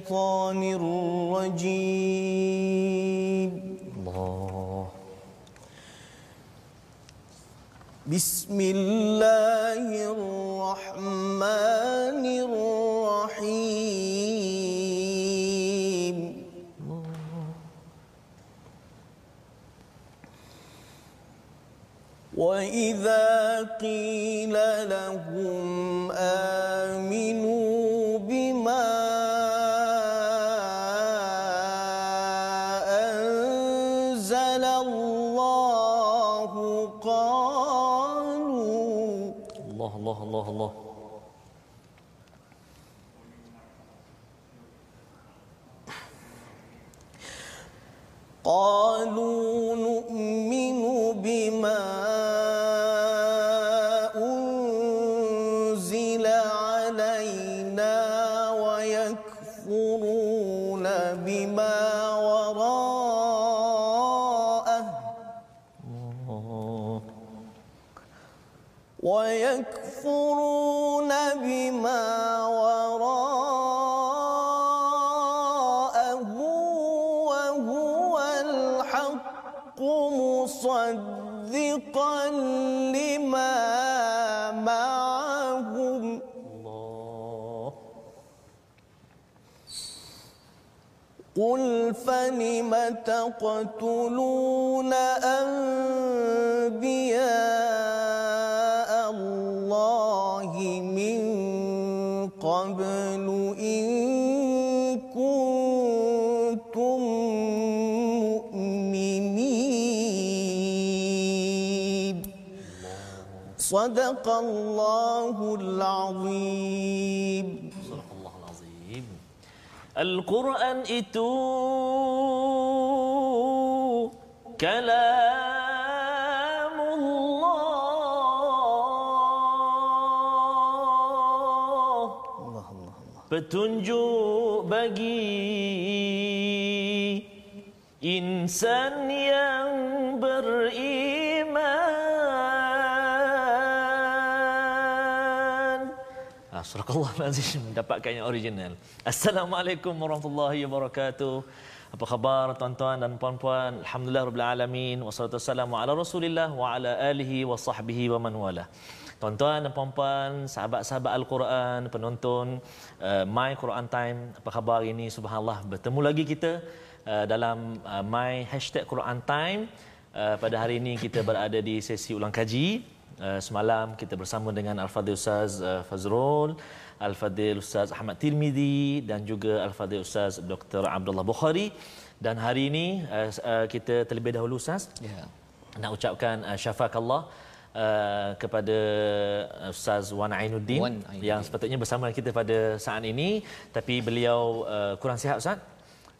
الشيطان الرجيم. الله. بسم الله الرحمن الرحيم. وإذا قيل لهم قالوا لما معهم. الله قل فلم تقتلون أنبياء الله من قبل؟ صدق الله العظيم. صدق الله العظيم. القرآن إتو كلام الله. الله الله الله petunjuk bagi insan Ah, Allah Azim mendapatkan yang original. Assalamualaikum warahmatullahi wabarakatuh. Apa khabar tuan-tuan dan puan-puan? Alhamdulillah rabbil alamin wassalatu wassalamu ala Rasulillah wa ala alihi wa sahbihi wa man wala. Tuan-tuan dan puan-puan, sahabat-sahabat Al-Quran, penonton uh, My Quran Time, apa khabar ini? Subhanallah, bertemu lagi kita uh, dalam uh, My Hashtag Quran Time. Uh, pada hari ini kita berada di sesi ulang kaji. Uh, semalam kita bersama dengan Al-Fadhil Ustaz uh, Fazrul, Al-Fadhil Ustaz Ahmad Tirmidhi dan juga Al-Fadhil Ustaz Dr. Abdullah Bukhari. Dan hari ini uh, uh, kita terlebih dahulu Ustaz Ya. nak ucapkan uh, syafakallah uh, kepada Ustaz Wan Ainuddin Wan Ainuddin. yang sepatutnya bersama kita pada saat ini tapi beliau uh, kurang sihat Ustaz.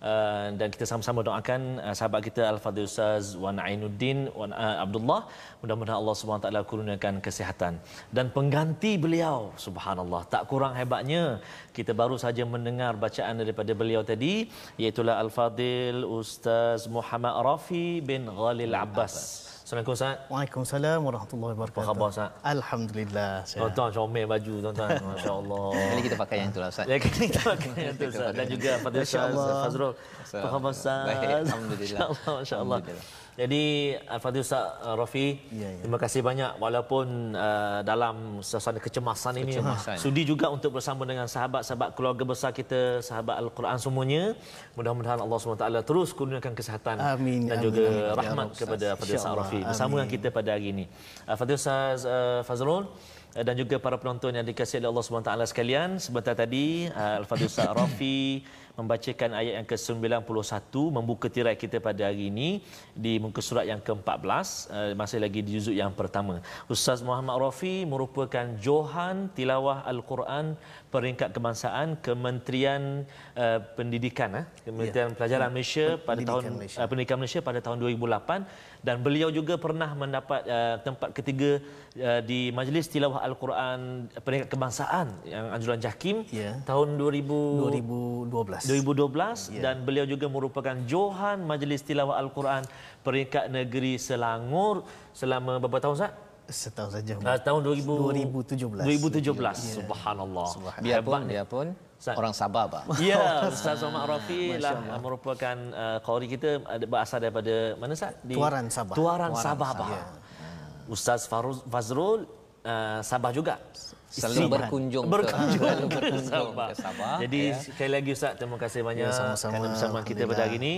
Uh, dan kita sama-sama doakan uh, sahabat kita Al-Fadhil Ustaz Wan Ainuddin Wan uh, Abdullah. Mudah-mudahan Allah Taala kurniakan kesihatan. Dan pengganti beliau subhanallah. Tak kurang hebatnya kita baru saja mendengar bacaan daripada beliau tadi iaitu Al-Fadhil Ustaz Muhammad Rafi bin Ghalil Abbas. Assalamualaikum Ustaz. Waalaikumsalam warahmatullahi Apa wabarakatuh. khabar Ustaz? Alhamdulillah. Saya. Tuan-tuan comel baju tuan-tuan. Masya-Allah. Kali kita pakai yang tu lah Ustaz. Ya, kita pakai yang tu Ustaz. Dan juga Fadil Ustaz. Fazrul. Apa khabar Ustaz? Baik, Alhamdulillah. Masya-Allah, masya-Allah. Jadi Al-Fadhil Ustaz uh, Rafi, Ya, ya. terima kasih banyak walaupun uh, dalam suasana kecemasan ini Kecemasan. sudi juga untuk bersama dengan sahabat-sahabat keluarga besar kita, sahabat Al-Quran semuanya. Mudah-mudahan Allah SWT terus kurniakan kesihatan Amin, dan amin, juga amin. Ya rahmat Rabb, kepada. Fadil Ustaz. Rafi bersama dengan kita pada hari ini. Fadil Ustaz uh, Fazrul uh, dan juga para penonton yang dikasihi oleh Allah SWT sekalian. Sebentar tadi uh, Al-Fadhil Ustaz Rafi membacakan ayat yang ke-91 membuka tirai kita pada hari ini di muka surat yang ke-14 uh, masih lagi di juzuk yang pertama. Ustaz Muhammad Rafi merupakan Johan Tilawah Al-Quran peringkat kebangsaan Kementerian uh, Pendidikan eh? Kementerian Pelajaran Malaysia pada Pendidikan tahun Malaysia. uh, Pendidikan Malaysia pada tahun 2008 dan beliau juga pernah mendapat uh, tempat ketiga uh, di Majlis Tilawah Al-Quran peringkat kebangsaan yang anjuran JAKIM Ya. tahun 2000 2012. 2012 Ya. dan beliau juga merupakan Johan Majlis Tilawah Al-Quran peringkat negeri Selangor selama berapa tahun Ustaz? Setahu saja. Uh, tahun 2000 2017. 2017. Subhanallah. Biarpun biarpun Ustaz. Orang Sabah bah. Ya, Ustaz Muhammad Rafi lah merupakan uh, qari kita ada berasal daripada mana Ustaz? Tuaran Sabah. Tuaran, Tuaran Sabah. Sabah. Bah. Ustaz Faruz Fazrul uh, Sabah juga. Selalu Isteri- berkunjung ke- berkunjung ke, berkunjung Sabah. ke Sabah, Jadi ya. sekali lagi Ustaz terima kasih banyak Ya, sama-sama. kerana bersama kita pada hari ini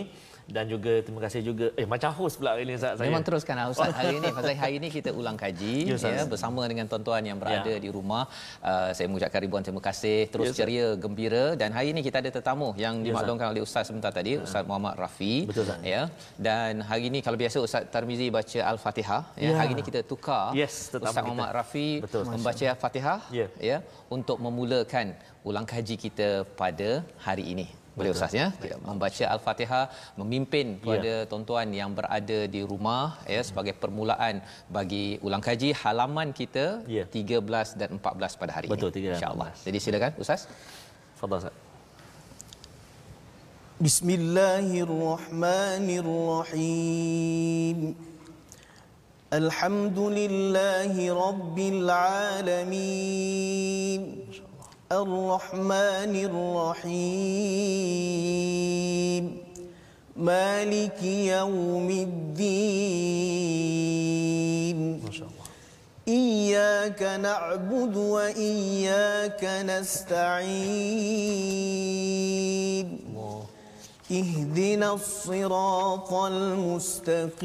dan juga terima kasih juga eh macam host pula hari ini Ustaz saya. Memang teruskan ah, Ustaz hari ini pasal hari ini kita ulang kaji Ya, Ustaz. ya bersama dengan tuan-tuan yang berada Ya. di rumah. Uh, saya mengucapkan ribuan terima kasih terus Ya, Ustaz. ceria gembira dan hari ini kita ada tetamu yang Ya, dimaklumkan oleh Ustaz sebentar tadi Ustaz Muhammad Rafi Betul, Ustaz. ya. Dan hari ini kalau biasa Ustaz Tarmizi baca Al-Fatihah ya. Ya. Hari ini kita tukar Yes, Ustaz kita. Muhammad Rafi Betul. membaca Al-Fatihah Ya. ya untuk memulakan ulang kaji kita pada hari ini boleh ustaz ya, membaca Al-Fatihah memimpin ya. kepada ya. tuan-tuan yang berada di rumah ya hmm. sebagai permulaan bagi ulang kaji halaman kita ya. 13 dan 14 pada hari Betul, ini. Insya-Allah. Jadi silakan ustaz. Fadhal ustaz. Bismillahirrahmanirrahim. Alhamdulillahirabbil alamin. الرحمن الرحيم. مالك يوم الدين. ما شاء الله. إياك نعبد وإياك نستعين. اهدنا الصراط المستقيم.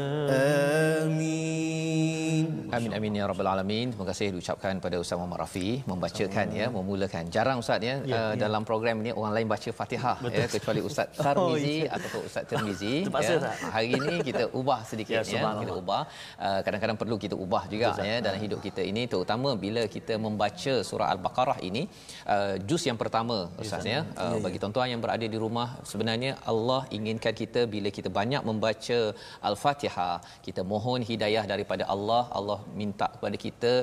Amin amin ya rabbal alamin. Terima kasih diucapkan pada Ustaz Muhammad Rafi membacakan ya, memulakan. Jarang Ustaz ya, Ya, uh, dalam program ini orang lain baca Fatihah ya kecuali Ustaz Tarmizi ataupun Ustaz Tirmizi Terpaksa, ya. Ustaz. Hari ini kita ubah sedikit Ya, ya, kita ubah. Uh, kadang-kadang perlu kita ubah juga ya dalam hidup kita ini terutama bila kita membaca surah Al-Baqarah ini uh, juz yang pertama Ustaz ya. Uh, bagi tuan-tuan yang berada di rumah sebenarnya Allah inginkan kita bila kita banyak membaca Al-Fatihah, kita mohon hidayah daripada Allah. Allah minta kepada kita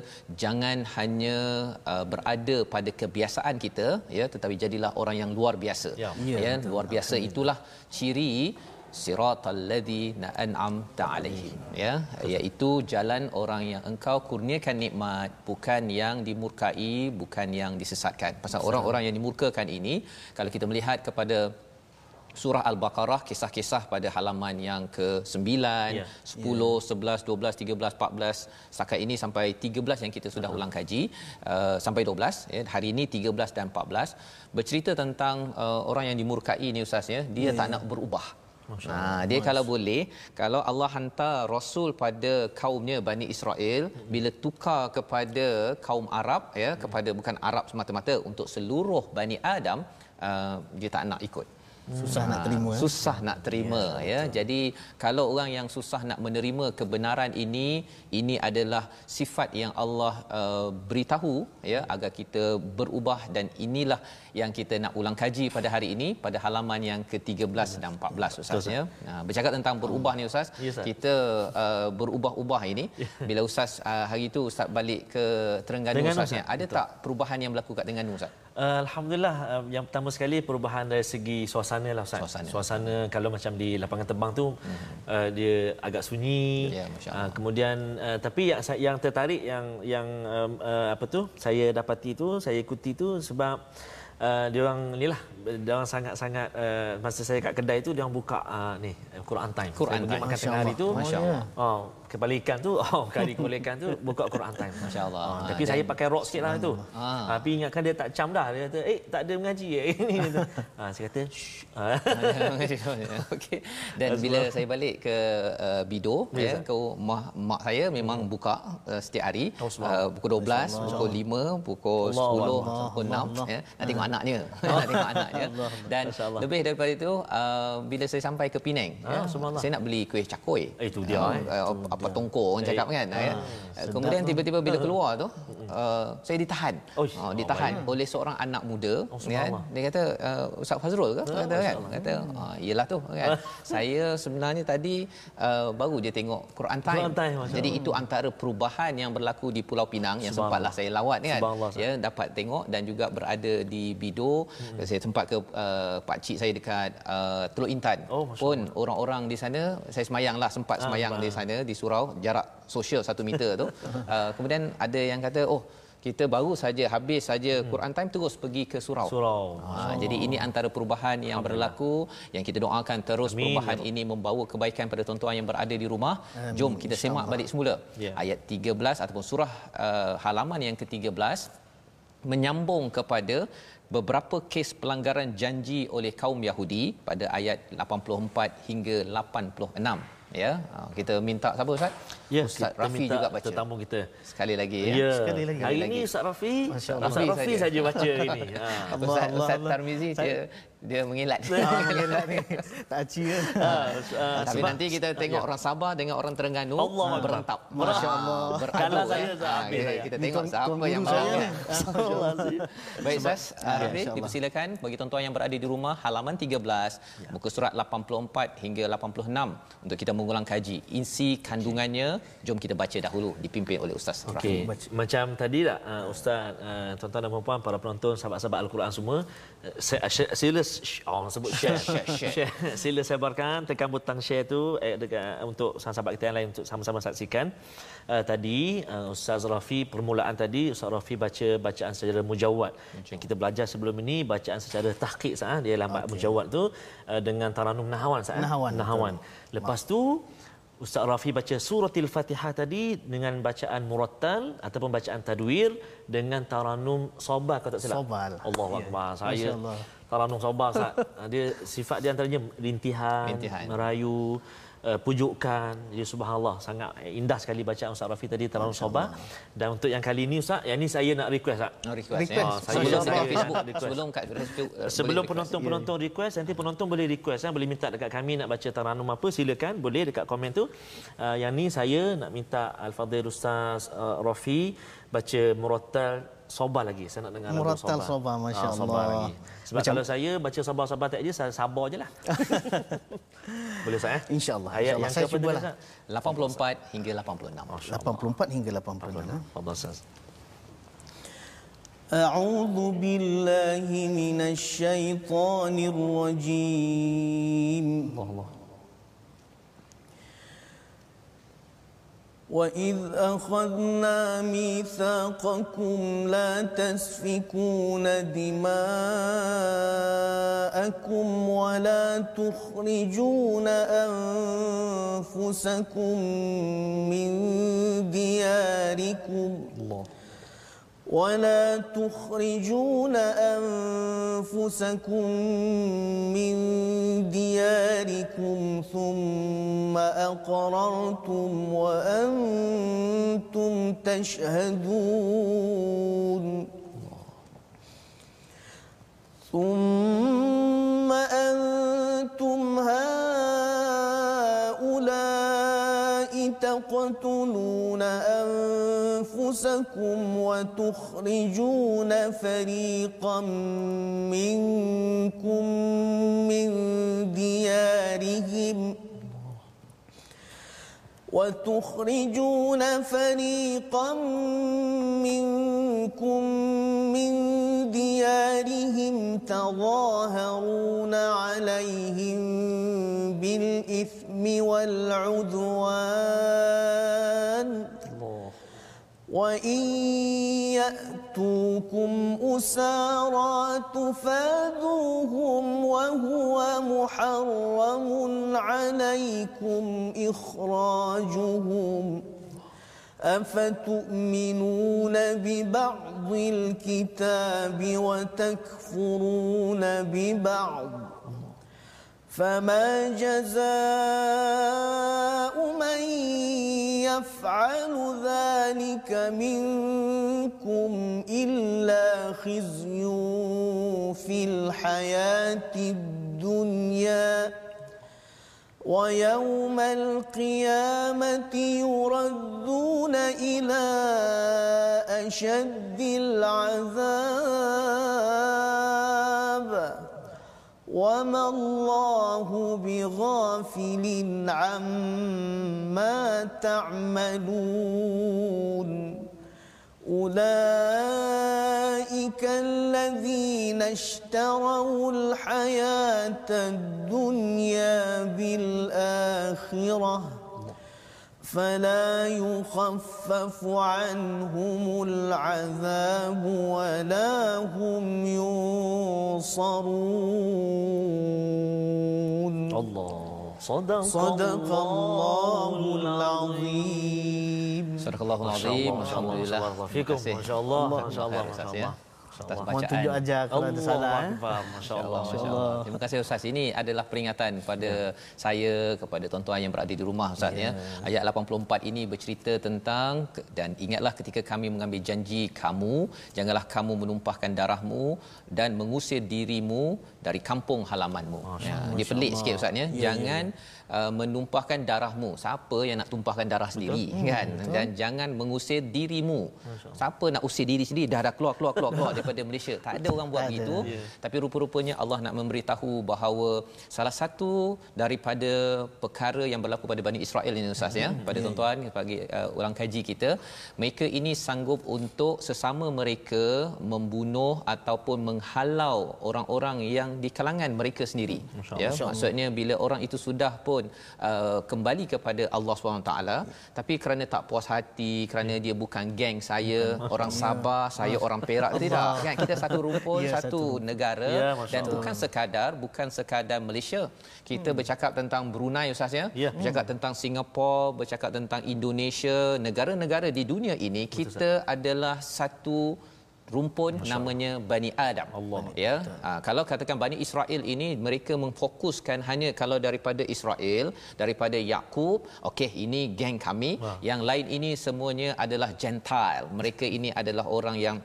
jangan hanya uh, berada pada kebiasaan kita ya tetapi jadilah orang yang luar biasa. Ya. ya luar biasa. Itulah ciri siratal ladzina an'amta alaihim ya. Iaitu jalan orang yang engkau kurniakan nikmat bukan yang dimurkai bukan yang disesatkan. Pasal orang-orang yang dimurkakan ini kalau kita melihat kepada surah al-baqarah kisah-kisah pada halaman yang ke-9 Ya. 10 11 12 13 14 setakat ini sampai 13 yang kita sudah ulang kaji uh, sampai 12 ya. Hari ini 13 dan 14 bercerita tentang uh, orang yang dimurkai ni ustaz ya. Dia tak nak berubah. Ha, dia kalau boleh kalau Allah hantar rasul pada kaumnya Bani Israel bila tukar kepada kaum Arab ya kepada bukan Arab semata-mata untuk seluruh Bani Adam uh, dia tak nak ikut Susah nak terima eh. susah nak terima ya. Jadi kalau orang yang susah nak menerima kebenaran ini ini adalah sifat yang Allah uh, beritahu ya agar kita berubah dan inilah yang kita nak ulang kaji pada hari ini pada halaman yang ke-13 dan 14 ustaz ya. Nah, bercakap tentang berubah ni ustaz. Ya. Kita uh, berubah-ubah ini bila ustaz uh, hari itu ustaz balik ke Terengganu Terengganu, ustaz ya. Ustaz. Ada tak perubahan yang berlaku kat Terengganu ustaz? Uh, Alhamdulillah uh, yang pertama sekali perubahan dari segi suasana lah Ustaz. Suasana. suasana kalau macam di lapangan terbang tu uh, dia agak sunyi. Ya, Masya Allah. Uh, kemudian uh, tapi yang yang tertarik yang yang um, uh, apa tu saya dapati tu saya ikuti tu sebab uh, dia orang ni lah dia orang sangat-sangat uh, masa saya kat kedai tu dia orang buka uh, ni Quran time. Quran saya time. makan tengah hari tu. Allah. Masya Allah. Oh, kepala ikan tu, oh, kari kepala ikan tu buka Quran time. Masya Allah. Oh, tapi dan- saya pakai rock sikit lah tu. Ah. Tapi ingatkan dia tak cam dah. Dia kata, eh tak ada mengaji eh. Ini. Ha, saya kata. Okey. Dan bila saya balik ke uh, Bido Ya, ya, ke mak, mak saya memang buka uh, setiap hari Oh, uh, pukul 12, pukul 5, pukul Allah 10, Allah. pukul 6 ya. Nak tengok anaknya nak tengok anaknya dan Allah. lebih daripada itu uh, bila saya sampai ke Penang ya, saya nak beli kuih cakoi itu dia, apa tongkor orang cakap kan ya. kemudian tiba-tiba bila keluar tu uh, saya ditahan. Oh, uh, ditahan oleh seorang anak muda Oh, kan. Subhanallah. dia kata uh, Ustaz Fazrul ke? Kata kan kata ah iyalah tu kan. Saya sebenarnya tadi uh, baru je tengok Quran Time, Quran Time, jadi itu antara perubahan yang berlaku di Pulau Pinang yang sempatlah saya lawat kan. Ya dapat tengok dan juga berada di Bido. Hmm. saya sempat ke uh, pak cik saya dekat uh, Teluk Intan Oh, pun orang-orang di sana saya semayang lah sempat semayang faham. di sana di surau jarak sosial satu meter tu uh, kemudian ada yang kata oh kita baru saja habis saja Quran time terus pergi ke surau. Surau. Ha, jadi ini antara perubahan yang berlaku yang kita doakan terus Amin. perubahan ini membawa kebaikan pada tuan-tuan yang berada di rumah. Jom kita semak balik semula Ya. ayat 13 ataupun surah uh, halaman yang ke-13 menyambung kepada beberapa kes pelanggaran janji oleh kaum Yahudi pada ayat 84 hingga 86 ya Ha, kita minta siapa ustaz Ya, ustaz kita Rafi minta juga baca tetamu kita. sekali lagi ya, Ya. Sekali lagi. Hari ini. Ustaz Rafi, Ustaz. Rafi Saja. baca hari ini. Ha. Allah, Ustaz, Allah, Ustaz. Tarmizi dia dia mengelak Ah, mengelak ni. Tak aci ke? Ah, Tapi sebab- nanti kita tengok orang Sabah dengan orang Terengganu Allah berentap. Masya Allah. Beradu. Kalah eh. saya. Ah, Habis kita, saya. kita Ni tengok tuan- siapa yang menang. Baik Ustaz, Ya, Rafi insyaAllah. dipersilakan bagi tuan-tuan yang berada di rumah halaman 13 Ya. muka surat 84 hingga 86 untuk kita mengulang kaji. Isi kandungannya jom kita baca dahulu dipimpin oleh Ustaz Rafi. Okey, macam tadi tak uh, ustaz, tuan-tuan dan puan-puan, para penonton, sahabat-sahabat Al-Quran semua, sila oh, orang sebut share. Share, share. share. Sila sebarkan tekan butang share tu eh, dekat, untuk sahabat kita yang lain untuk sama-sama saksikan. Uh, tadi uh, Ustaz Rafi permulaan tadi Ustaz Rafi baca bacaan secara mujawad. Yang kita belajar sebelum ini bacaan secara tahqiq sah dia lambat okay. mujawad tu uh, dengan taranum nahawan sah. Nahawan, Nahawan. Lepas tu Ustaz Rafi baca suratil Fatihah tadi dengan bacaan murattal ataupun bacaan tadwir dengan taranum sobar kalau tak silap. Sobar. Allahu Ya. akbar. Saya Masya Allah. Taranum sobar Ustaz. dia sifat dia antaranya rintihan, Rintihan. merayu, uh, pujukan. Jadi subhanallah sangat indah sekali bacaan Ustaz Rafi tadi taranum sobar. Dan untuk yang kali ini Ustaz, yang ini saya nak request Ustaz. No request, Request. ya. Ah, saya- sebelum saya Facebook, request. sebelum kat Facebook, uh, Sebelum boleh request. penonton-penonton request, nanti penonton boleh request kan, boleh minta dekat kami nak baca taranum apa, silakan, boleh dekat komen tu. Uh, yang ni saya nak minta Al-Fadhil Ustaz uh, Rafi baca murattal sobar lagi. Saya nak dengar lagu Murattal sobar, Masya Ah, sobar Allah. lagi. Sebab Macam- kalau saya baca sobar-sobar tak je, saya sabar je lah. boleh Ustaz eh? InsyaAllah, Ayat insyaAllah. yang Saya ke apa tadi, cubalah. Ustaz? 84 hingga 86. 84 hingga 86. Fadhal Ustaz. أعوذ بالله من الشيطان الرجيم Allah وإذ أخذنا ميثاقكم لا تسفكون دماءكم ولا تخرجون أنفسكم من دياركم Allah. ولا تخرجون أنفسكم من دياركم ثم أقررتم وأنتم تشهدون ثم أنتم هؤلاء تقتلون أنفسكم وتخرجون فريقا منكم من ديارهم وتخرجون فريقا منكم من ديارهم تظاهرون عليهم بالإثم والعدوان وإن يأتوكم أسارى تفادوهم وهو محرم عليكم إخراجهم أفتؤمنون ببعض الكتاب وتكفرون ببعض فما جزاء من يفعل ذلك منكم إلا خزي في الحياة الدنيا ويوم القيامة يردون إلى أشد العذاب. وما الله بغافل عما تعملون. أولئك الذين اشتروا الحياة الدنيا بالآخرة فلا يخفف عنهم العذاب ولا هم ينصرون Allah. Sadaq صدق الله العظيم Sadaqallahu Masya azim. Allah, Masya Allah, Alhamdulillah. Masya Terima kasih. Masya Allah, Masya Allah, Ustaz, Masya ya. Allah. Atas Allah. Mohon bacaan. tunjuk ajar kalau ada salah eh. Akbar. Masya Allah. Masya Allah. Terima kasih Ustaz. Ini adalah peringatan kepada saya, kepada tuan-tuan yang berada di rumah Ustaz ya. Ayat 84 ini bercerita tentang dan ingatlah ketika kami mengambil janji kamu, janganlah kamu menumpahkan darahmu dan mengusir dirimu dari kampung halamanmu. Ya, dia pelik sikit Ustaz ya. Jangan uh, menumpahkan darahmu. Siapa yang nak tumpahkan darah sendiri kan? Dan jangan mengusir dirimu. Siapa nak usir diri sendiri dah dah keluar keluar keluar keluar daripada Malaysia. Tak ada orang buat ada. begitu. Tapi rupa-rupanya Allah nak memberitahu bahawa salah satu daripada perkara yang berlaku pada Bani Israel ini Ustaz ya, pada tuan-tuan bagi uh, ulang kaji kita, mereka ini sanggup untuk sesama mereka membunuh ataupun menghalau orang-orang yang di kalangan mereka sendiri. Ya, maksudnya bila orang itu sudah pun uh, kembali kepada Allah SWT tapi kerana tak puas hati, kerana dia bukan geng saya, orang Sabah, saya orang Perak tidak kan kita satu rumpun, Ya, satu negara Ya, Masya dan Allah. bukan sekadar bukan sekadar Malaysia. Kita bercakap tentang Brunei Ustaz ya. Ya. Bercakap tentang Singapura, bercakap tentang Indonesia, negara-negara di dunia ini kita adalah satu rumpun namanya Bani Adam. Allah. Ya. Ha, kalau katakan Bani Israel ini mereka memfokuskan hanya kalau daripada Israel, daripada Yakub, okey ini geng kami, yang lain ini semuanya adalah gentile. Mereka ini adalah orang yang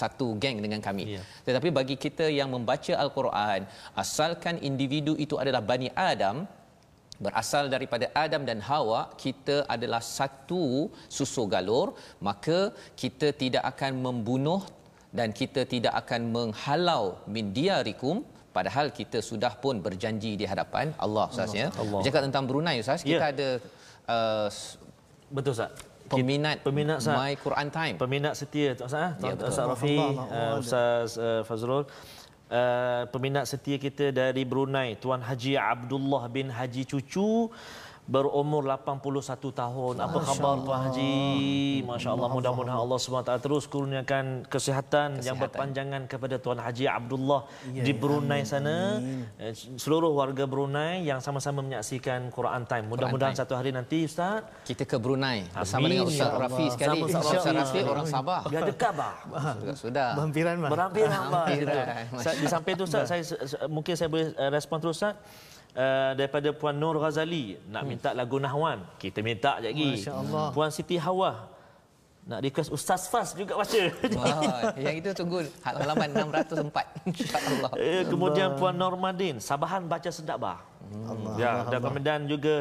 satu geng dengan kami. Ya. Tetapi bagi kita yang membaca al-Quran, asalkan individu itu adalah Bani Adam, berasal daripada Adam dan Hawa kita adalah satu susu galur maka kita tidak akan membunuh dan kita tidak akan menghalau min diarikum padahal kita sudah pun berjanji di hadapan Allah Ustaz ya. Cakap tentang Brunei Ustaz, kita Ya. ada uh, Betul Ustaz. Peminat, peminat Ustaz. My Quran Time. Peminat setia Tuan Ustaz. Ya, Ya. Ustaz Rafi, Allah, Allah. uh, Ustaz uh, Fazrul. Uh, peminat setia kita dari Brunei Tuan Haji Abdullah bin Haji Cucu berumur 81 tahun. Apa khabar Tuan Haji? Masya-Allah mudah-mudahan Allah SWT terus kurniakan kesihatan, yang Kesihatan. berpanjangan kepada Tuan Haji Abdullah di Brunei sana. Eh, Seluruh warga Brunei yang sama-sama menyaksikan Quran Time. Mudah-mudahan satu hari nanti Ustaz Kita ke Brunei bersama Amin. dengan Ustaz InsyaAllah. Rafi sekali. Sama Ustaz Ustaz Rafi. Orang Sabah. biar dekat bah. Sudah. sudah. Berhampiran bang. Berhampiran gitu. Sa- Di samping tu Ustaz, saya mungkin saya boleh uh, respon terus Ustaz. Uh, daripada Puan Nur Ghazali nak minta lagu Nahwan. Kita minta je lagi. Puan Siti Hawa nak request Ustaz Fas juga baca. Wah, yang itu tunggu halaman 604. InsyaAllah. Eh, kemudian Puan Normadin, Sabahan baca sedap bah. Allah, ya, Allah, dan kemudian juga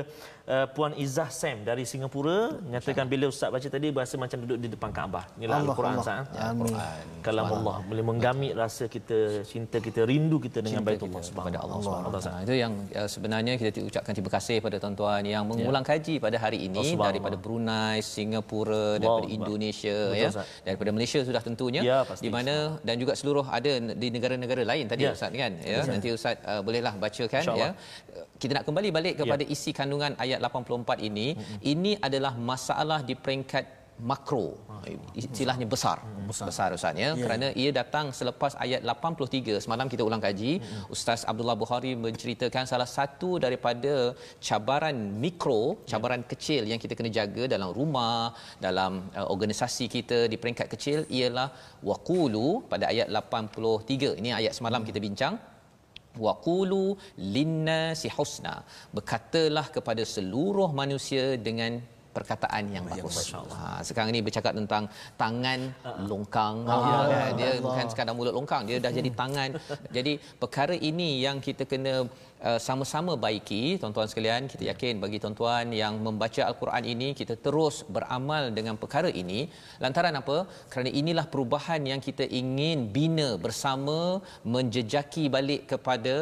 uh, Puan Izzah Sam dari Singapura nyatakan bila ustaz baca tadi berasa macam duduk di depan Kaabah. Inilah Allah, Al-Quran Allah. Ustaz. Ya, Amin. Kalam Allah boleh menggamit rasa kita, cinta kita, rindu kita dengan Cinta Baitullah kepada Allah Allah. Subhanahu Wa. Itu yang uh, sebenarnya kita ucapkan terima kasih kepada tuan-tuan yang mengulang kaji pada hari ini Ya. Allah daripada Brunei, Singapura, Allah daripada Akbar. Indonesia Betul, ya, Ustaz. daripada Malaysia sudah tentunya Ya, pasti. di mana dan juga seluruh ada di negara-negara lain tadi Ya. Ustaz kan ya. Nanti Ustaz uh, bolehlah bacakan ya. Kita nak kembali balik kepada Ya. isi kandungan ayat 84 ini. Ini adalah masalah di peringkat makro. Istilahnya besar. Besar, besar Ustaz ya. Kerana ia datang selepas ayat 83 semalam kita ulang kaji Ustaz Abdullah Bukhari menceritakan salah satu daripada cabaran mikro cabaran kecil yang kita kena jaga dalam rumah dalam uh, organisasi kita di peringkat kecil ialah waqulu pada ayat 83 ini ayat semalam kita bincang waqulu linnasi husna berkatalah kepada seluruh manusia dengan perkataan yang bagus. Ha, sekarang ni bercakap tentang tangan longkang. Ah, Ha, ya. kan? dia bukan sekadar mulut longkang, dia dah jadi tangan. Jadi perkara ini yang kita kena uh, sama-sama baiki tuan-tuan sekalian. Kita yakin bagi tuan-tuan yang membaca al-Quran ini kita terus beramal dengan perkara ini lantaran apa? Kerana inilah perubahan yang kita ingin bina bersama menjejaki balik kepada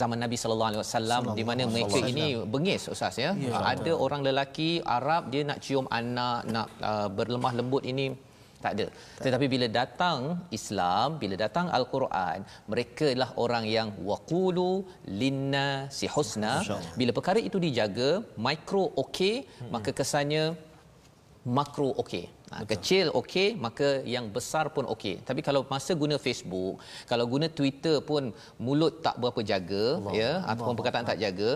zaman Nabi sallallahu alaihi wasallam di mana mereka ini bengis ustaz ya. Ada orang lelaki Arab dia nak cium anak, nak uh, berlemah lembut ini tak ada. Tetapi bila datang Islam, bila datang Al-Quran, mereka lah orang yang waqulu linna si husna. Bila perkara itu dijaga, mikro okey, maka kesannya makro okey. Ha, kecil okey, maka yang besar pun okey. Tapi kalau masa guna Facebook, kalau guna Twitter pun mulut tak berapa jaga Allah. ya ataupun perkataan tak jaga,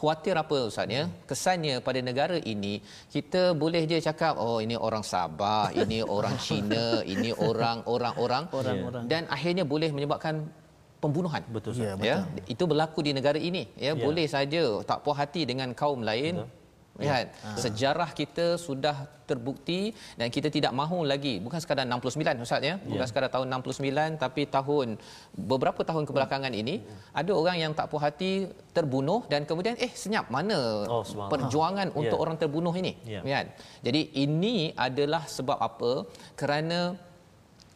khawatir apa ustaz ya? Kesannya pada negara ini kita boleh je cakap oh ini orang Sabah ini orang Cina ini orang orang orang. Orang-orang. dan akhirnya boleh menyebabkan pembunuhan. Betul, Ya, ya itu berlaku di negara ini ya, Ya. boleh saja tak puas hati dengan kaum lain Lihat, sejarah kita sudah terbukti dan kita tidak mahu lagi. Bukan sekadar 69 ustaz ya? Bukan sekadar tahun 69 tapi tahun beberapa tahun kebelakangan ini ada orang yang tak puas hati terbunuh dan kemudian eh senyap. Mana Oh, perjuangan untuk Ya. orang terbunuh ini? Ya. kan jadi ini adalah sebab apa? Kerana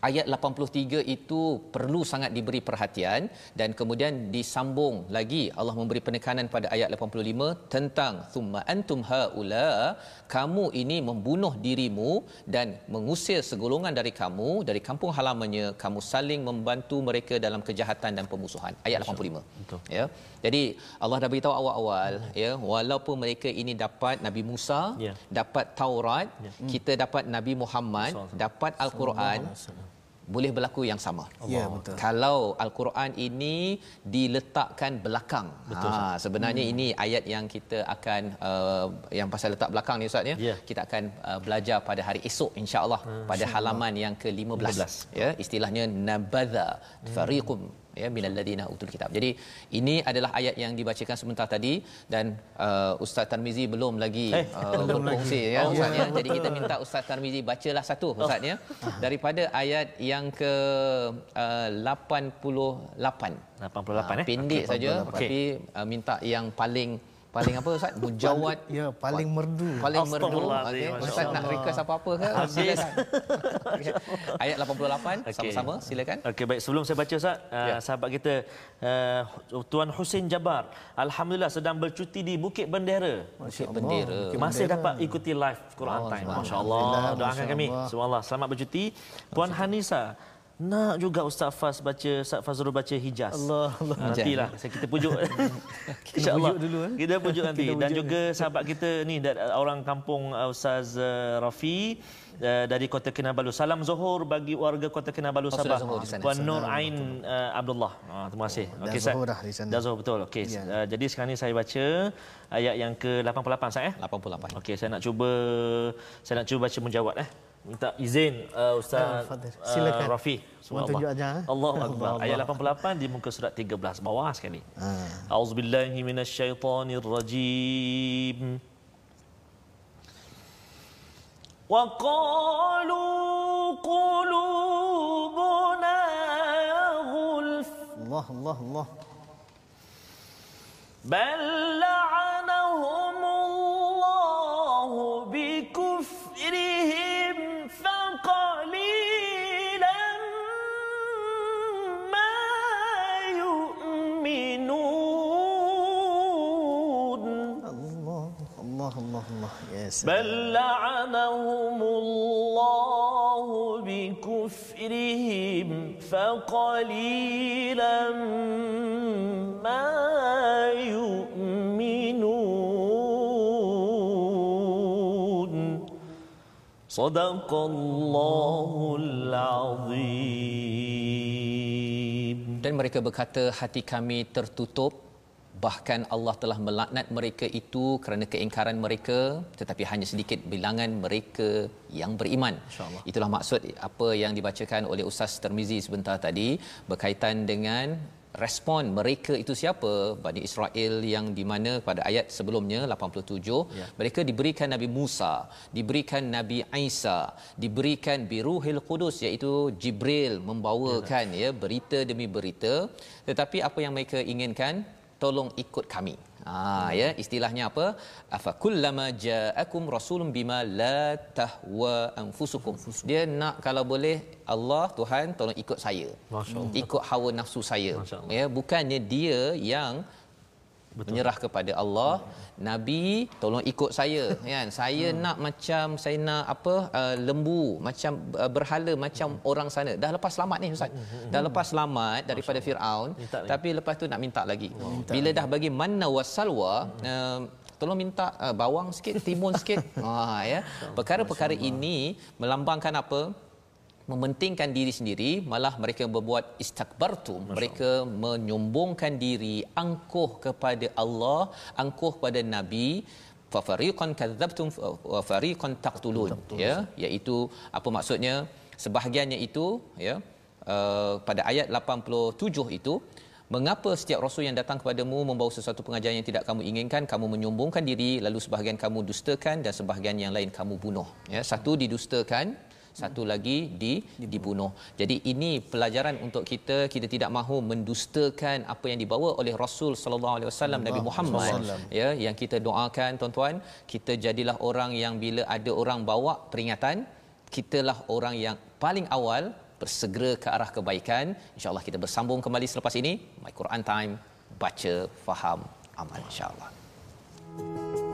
ayat 83 itu perlu sangat diberi perhatian dan kemudian disambung lagi. Allah memberi penekanan pada ayat 85 tentang thumma antum haula kamu ini membunuh dirimu dan mengusir segolongan dari kamu dari kampung halamannya. Kamu saling membantu mereka dalam kejahatan dan pemusuhan. Ayat 85 Betul. ya jadi Allah dah beritahu awal-awal ya walaupun mereka ini dapat Nabi Musa Ya. dapat Taurat kita dapat Nabi Muhammad Sallallahu dapat Al-Quran boleh berlaku yang sama. Ya, betul. Kalau Al-Quran ini diletakkan belakang. Betul. Ha, sebenarnya hmm. ini ayat yang kita akan uh, yang pasal letak belakang ni ustaz ya. Ya. Kita akan uh, belajar pada hari esok insya-Allah pada halaman yang ke-15. 15. Ya, istilahnya nabadha fariqum ya minal ladina utul kitab. Jadi ini adalah ayat yang dibacakan sebentar tadi dan uh, Ustaz Tarmizi belum lagi Eh, uh, berkongsi ya Oh, Ustaz ya. ya. Jadi kita minta Ustaz Tarmizi bacalah satu Ustaz ya daripada ayat yang ke uh, 88. 88 Ah, eh. Pendek Okey. saja Okey. tapi uh, minta yang paling paling apa Ustaz? Mujawad. Ya, paling merdu. Paling merdu. Okey, Masya Ustaz nak Allah. request apa-apa ke? Habis. Silakan. Ayat 88 Okey. sama-sama silakan. Okey baik sebelum saya baca Ustaz, uh, Ya. sahabat kita uh, Tuan Husin Jabar alhamdulillah sedang bercuti di Bukit Bendera. Bukit bendera. Okay, masih dapat ikuti live Quran Oh, Time. Masya-Allah. Alhamdulillah, Doakan kami. Allah. Subhanallah. Selamat bercuti. Puan Hanisa nak juga Ustaz Faz baca Ustaz Fazrul baca Hijaz. Allah, Allah. Ah, nantilah saya kita pujuk. InsyaAllah. pujuk dulu, eh. Kita pujuk nanti Kita dan pujuk. juga sahabat kita ni orang kampung uh, Ustaz uh, Rafi uh, dari Kota Kinabalu. Salam Zuhur bagi warga Kota Kinabalu Oh, Sabah. Puan Nur Ain uh, Abdullah. Ah, terima kasih. dah Okey, Ustaz. Zuhur dah di sana. Dah Zuhur betul. Okey. Ya. Uh, jadi sekarang ni saya baca ayat yang ke-88 saya eh. 88. Okey, saya nak cuba saya nak cuba baca mujawad eh minta izin uh, Ustaz ya, uh, uh, Rafi. Eh. Allahu ya, Akbar. Allah. Ayat 88 di muka surat 13 bawah sekali. Ah. Ha. Auzubillahi minasyaitonirrajim. Wa qalu qulubuna ghulf. Allah Allah Allah. Bal la'anahum بل لعنهم الله بكفرهم فقليلا ما يؤمنون. صدق الله العظيم. Dan mereka berkata hati kami tertutup bahkan Allah telah melaknat mereka itu kerana keingkaran mereka tetapi hanya sedikit bilangan mereka yang beriman. InsyaAllah. Itulah maksud apa yang dibacakan oleh Ustaz Termizi sebentar tadi berkaitan dengan respon mereka itu siapa Bani Israel yang di mana pada ayat sebelumnya 87 ya. mereka diberikan Nabi Musa diberikan Nabi Isa diberikan biruhil qudus iaitu Jibril membawakan ya, ya berita demi berita tetapi apa yang mereka inginkan tolong ikut kami Ha ya istilahnya apa? Afa kullama ja'akum rasulun bima la tahwa anfusukum. Dia nak kalau boleh Allah Tuhan tolong ikut saya. Ikut hawa nafsu saya. Ya bukannya dia yang Betul. menyerah kepada Allah nabi tolong ikut saya kan saya hmm. nak macam saya nak apa uh, lembu macam uh, berhala macam hmm. orang sana dah lepas selamat ni ustaz hmm. hmm, hmm. dah lepas selamat daripada Firaun tapi lepas tu nak minta lagi oh, bila dah bagi manna wasalwa hmm. uh, tolong minta uh, bawang sikit timun sikit ha ya perkara-perkara ini melambangkan apa mementingkan diri sendiri malah mereka berbuat istakbartum mereka menyombongkan diri angkuh kepada Allah angkuh kepada nabi. Fa fariqan kadzabtum wa fariqan taqtulun. Ya iaitu apa maksudnya? Sebahagiannya itu ya uh, pada ayat 87 itu Mengapa setiap rasul yang datang kepadamu membawa sesuatu pengajaran yang tidak kamu inginkan, kamu menyombongkan diri, lalu sebahagian kamu dustakan dan sebahagian yang lain kamu bunuh. Ya, satu didustakan, satu lagi di dibunuh. Jadi ini pelajaran untuk kita kita tidak mahu mendustakan apa yang dibawa oleh Rasul sallallahu alaihi wasallam Nabi Muhammad. ya yang kita doakan tuan-tuan kita jadilah orang yang bila ada orang bawa peringatan kitalah orang yang paling awal bersegera ke arah kebaikan. Insyaallah kita bersambung kembali selepas ini. My Quran time baca faham amal insyaallah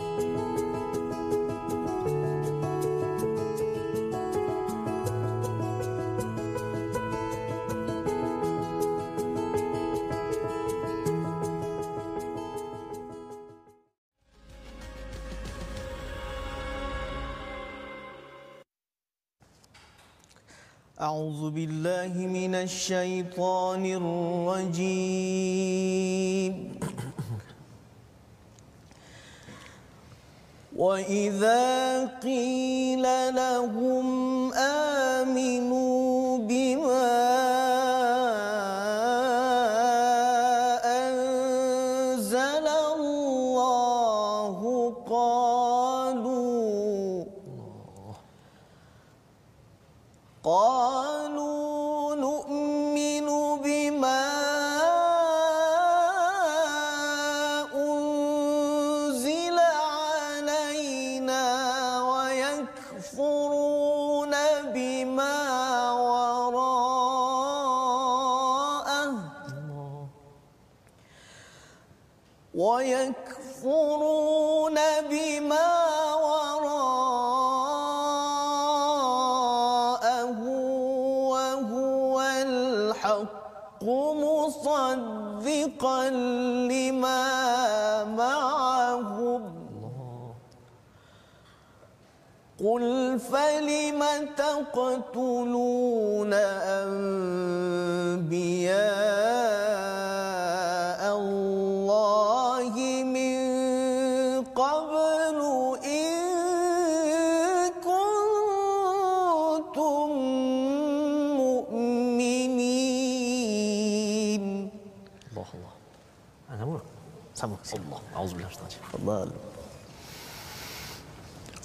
أعوذ بالله من الشيطان الرجيم. وإذا قيل لهم آمنوا بما قل فلم تقتلون أنبياء الله من قبل إن كنتم مؤمنين. الله الله. أنا سامو الله. أعوذ بالله من الشيطان الله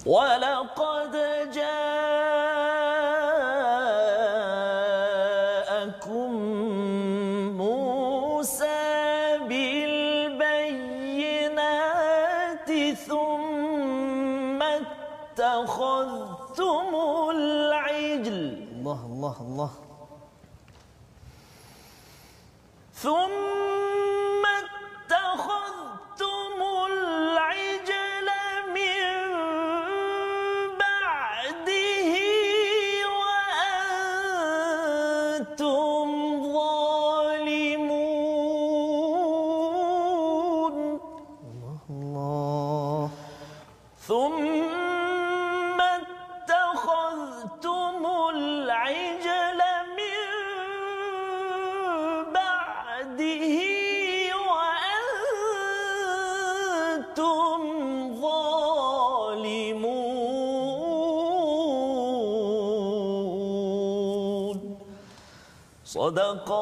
ولقد جاءكم موسى بالبينات ثم اتخذتم العجل الله الله الله. ثم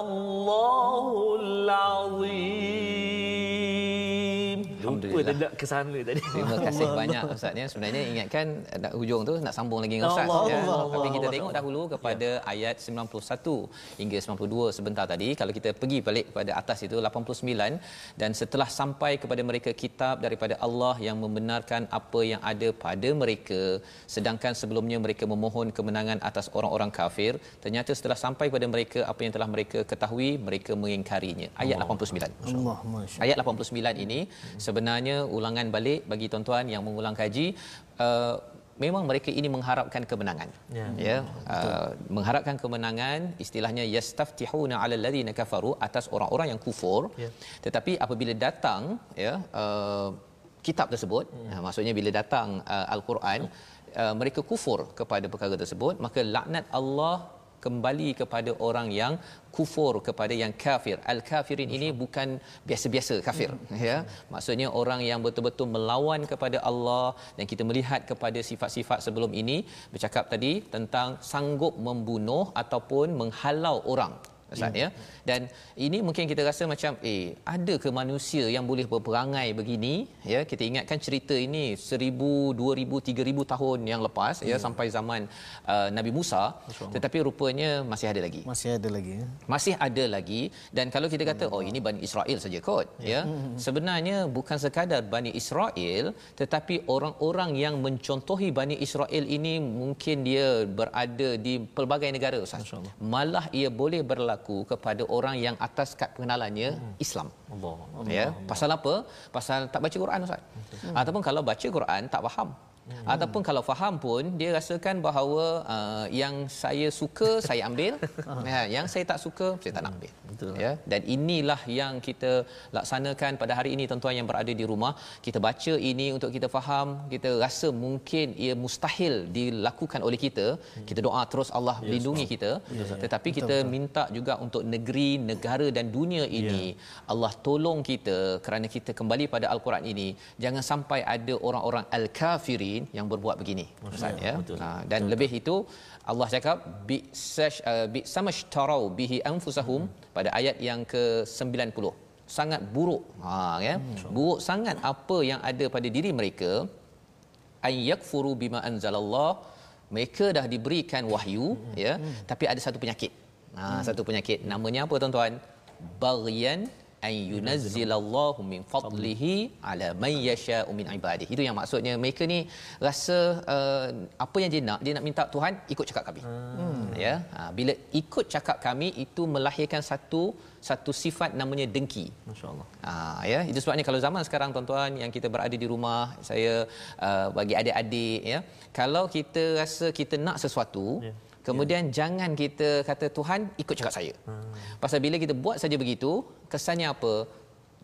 الله Lupa dah nak ke sana tadi. Terima kasih banyak Ustaz ya. Sebenarnya ingatkan nak hujung tu nak sambung lagi dengan Ustaz Allah, ya. Allah, Tapi Allah, kita Allah. tengok dahulu kepada ayat 91 hingga 92 sebentar tadi. Kalau kita pergi balik kepada atas itu 89 dan setelah sampai kepada mereka kitab daripada Allah yang membenarkan apa yang ada pada mereka sedangkan sebelumnya mereka memohon kemenangan atas orang-orang kafir ternyata setelah sampai kepada mereka apa yang telah mereka ketahui mereka mengingkarinya ayat 89 Allah Ayat 89 ini sebenarnya ulangan balik bagi tuan-tuan yang mengulang kaji uh, memang mereka ini mengharapkan kemenangan. Ya. Ya, uh, mengharapkan kemenangan istilahnya yastaftihuna 'alal ladzina kafaru atas orang-orang yang kufur. Ya. Tetapi apabila datang ya uh, kitab tersebut, uh, maksudnya bila datang uh, al-Quran uh, mereka kufur kepada perkara tersebut, maka laknat Allah kembali kepada orang yang kufur kepada yang kafir. Al-kafirin ini bukan biasa-biasa kafir ya. Maksudnya orang yang betul-betul melawan kepada Allah dan kita melihat kepada sifat-sifat sebelum ini bercakap tadi tentang sanggup membunuh ataupun menghalau orang Ustaz ya. Dan ini mungkin kita rasa macam eh ada ke manusia yang boleh berperangai begini ya. Kita ingatkan cerita ini 1000, 2000, 3000 tahun yang lepas ya sampai zaman uh, Nabi Musa tetapi rupanya masih ada lagi. Masih ada lagi ya? Masih ada lagi dan kalau kita kata oh ini Bani Israel saja kot ya. Sebenarnya bukan sekadar Bani Israel tetapi orang-orang yang mencontohi Bani Israel ini mungkin dia berada di pelbagai negara Ustaz. Malah ia boleh berlaku kepada orang yang atas kad pengenalannya Islam. Allah. Ya, pasal apa? Pasal tak baca Quran Ustaz. Ataupun kalau baca Quran tak faham. Hmm. Ataupun kalau faham pun dia rasakan bahawa uh, yang saya suka saya ambil, ya, yang saya tak suka saya tak nak ambil. Betul. Ya, dan inilah yang kita laksanakan pada hari ini tuan-tuan yang berada di rumah. Kita baca ini untuk kita faham, kita rasa mungkin ia mustahil dilakukan oleh kita. Kita doa terus Allah Ya, lindungi kita. Tetapi kita minta juga untuk negeri, negara dan dunia ini Allah tolong kita kerana kita kembali pada al-Quran ini. Jangan sampai ada orang-orang al-kafirin yang berbuat begini. Ustaz ya. betul. Ha, dan lebih itu Allah cakap bi sash uh, bi samashtarau bihi anfusahum pada ayat yang ke-90. Sangat buruk. Ha ya. Buruk sangat apa yang ada pada diri mereka ay yakfuru bima anzalallah mereka dah diberikan wahyu ya tapi ada satu penyakit ha satu penyakit namanya apa tuan-tuan baghyan ay yunazzilallahu min fadlihi ala man yasha'u min ibadihi. Itu yang maksudnya mereka ni rasa uh, apa yang dia nak dia nak minta Tuhan ikut cakap kami. Hmm. ya? Ha, bila ikut cakap kami itu melahirkan satu satu sifat namanya dengki. Masya-Allah. Ha, ya? Itu sebabnya kalau zaman sekarang tuan-tuan yang kita berada di rumah saya uh, bagi adik-adik ya? Kalau kita rasa kita nak sesuatu Ya. Kemudian jangan kita kata Tuhan ikut cakap saya. Hmm. Pasal bila kita buat saja begitu kesannya apa?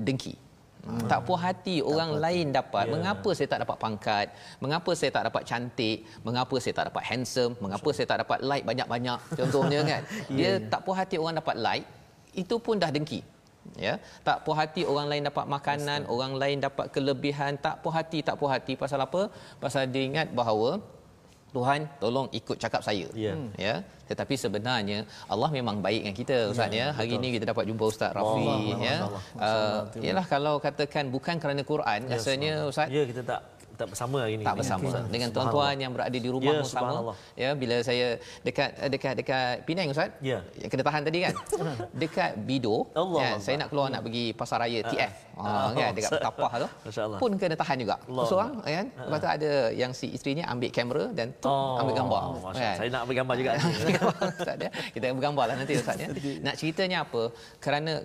Dengki. Hmm. Tak puas hati orang lain dapat. Ya. Mengapa saya tak dapat pangkat? Mengapa saya tak dapat cantik? Mengapa saya tak dapat handsome? Mengapa saya tak dapat like banyak-banyak? Contohnya kan. Dia tak puas hati orang dapat like, itu pun dah dengki. Ya, tak puas hati orang lain dapat makanan, orang lain dapat kelebihan, tak puas hati, tak puas hati pasal apa? Pasal dia ingat bahawa Tuhan tolong ikut cakap saya. Ya. Ya. Tetapi sebenarnya Allah memang baik dengan kita Ustaz ya. Hari ini kita dapat jumpa Ustaz Rafi Allah, ya. Allah. Uh, yalah kalau katakan bukan kerana Quran rasanya Ustaz Ya kita tak tak bersama hari ini. tak bersama. Dengan tuan-tuan yang berada di rumah Ya, pun sama. ya bila saya dekat dekat dekat Penang ustaz. Ya. yang kena tahan tadi kan? Dekat Bido. Allah kan Allah. saya nak keluar nak pergi pasar raya TF ha, kan? Dekat Petapah tu. Masya-Allah. pun kena tahan juga. Allah. seorang kan? Lepas tu ada yang si isterinya ambil kamera dan tu ambil gambar. Oh, kan? Saya nak ambil gambar juga. Ustaz ya. Kita bergambar lah nanti Ustaz ya. Nak ceritanya apa? Kerana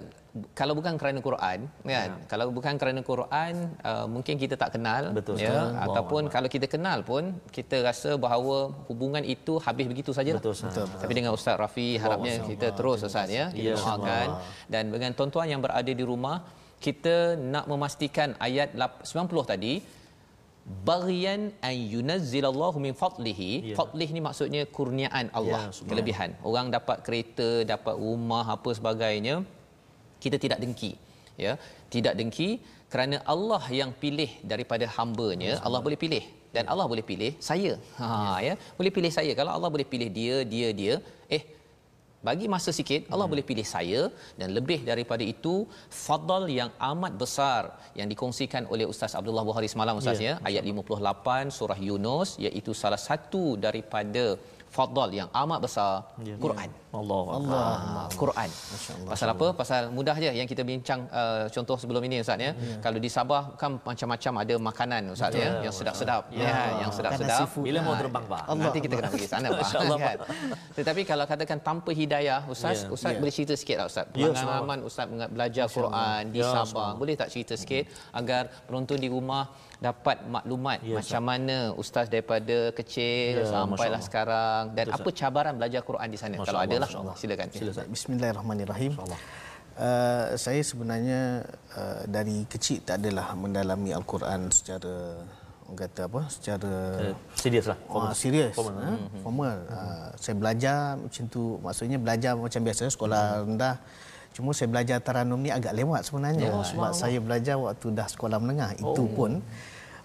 kalau bukan kerana Quran kan Ya. kalau bukan kerana Quran uh, mungkin kita tak kenal Betul, ya Ustaz. ataupun Allah. kalau kita kenal pun kita rasa bahawa hubungan itu habis begitu saja Betul, Ustaz. tapi dengan Ustaz Rafi harapnya kita terus Ustaz ya kita Ya, doakan dan dengan tuan-tuan yang berada di rumah kita nak memastikan ayat lap- 90 tadi baghyan an yunazzilallahu min fadlihi Ya. fadlih ni maksudnya kurniaan Allah Ya, subhanallah. kelebihan orang dapat kereta dapat rumah apa sebagainya kita tidak dengki ya. Tidak dengki kerana Allah yang pilih daripada hamba-Nya Allah boleh pilih. Dan Allah boleh pilih saya. Ha ya. Boleh pilih saya. Kalau Allah boleh pilih dia dia dia eh bagi masa sikit Allah boleh pilih saya dan lebih daripada itu fadal yang amat besar yang dikongsikan oleh Ustaz Abdullah Buhari semalam Ustaz ya, ayat 58 surah Yunus iaitu salah satu daripada fadal yang amat besar Quran. Allah Allah. Ah, Quran. Pasal apa? Pasal mudah je yang kita bincang uh, contoh sebelum ini ustaz ya. Kalau di Sabah kan macam-macam ada makanan ustaz ya yang sedap-sedap ya, yang sedap-sedap. Bila mau Ah, terbang pak? Nanti kita kena pergi sana Pak. InsyaAllah, kan? Tetapi kalau katakan tanpa hidayah ustaz, Ya. ustaz boleh cerita sikit tak ustaz? Ya, Pengalaman ustaz menga- belajar Quran di Ya, Sabah. Boleh tak cerita sikit agar penonton di rumah dapat maklumat Ya, macam mana ustaz daripada kecil Ya, sampailah sekarang dan apa cabaran belajar Quran di sana Masya kalau Allah, ada lah Masya Allah. silakan. Bismillahirrahmanirrahim. Uh, saya sebenarnya uh, dari kecil tak adalah mendalami al-Quran secara orang kata apa? Secara Eh, Serius lah. Oh, serius. Formal. Formal. Ha? Formal. Uh, saya belajar macam tu. Maksudnya belajar macam biasa sekolah rendah. Cuma saya belajar taranum ni agak lewat sebenarnya. Oh, Sebab saya belajar waktu dah sekolah menengah. Itu pun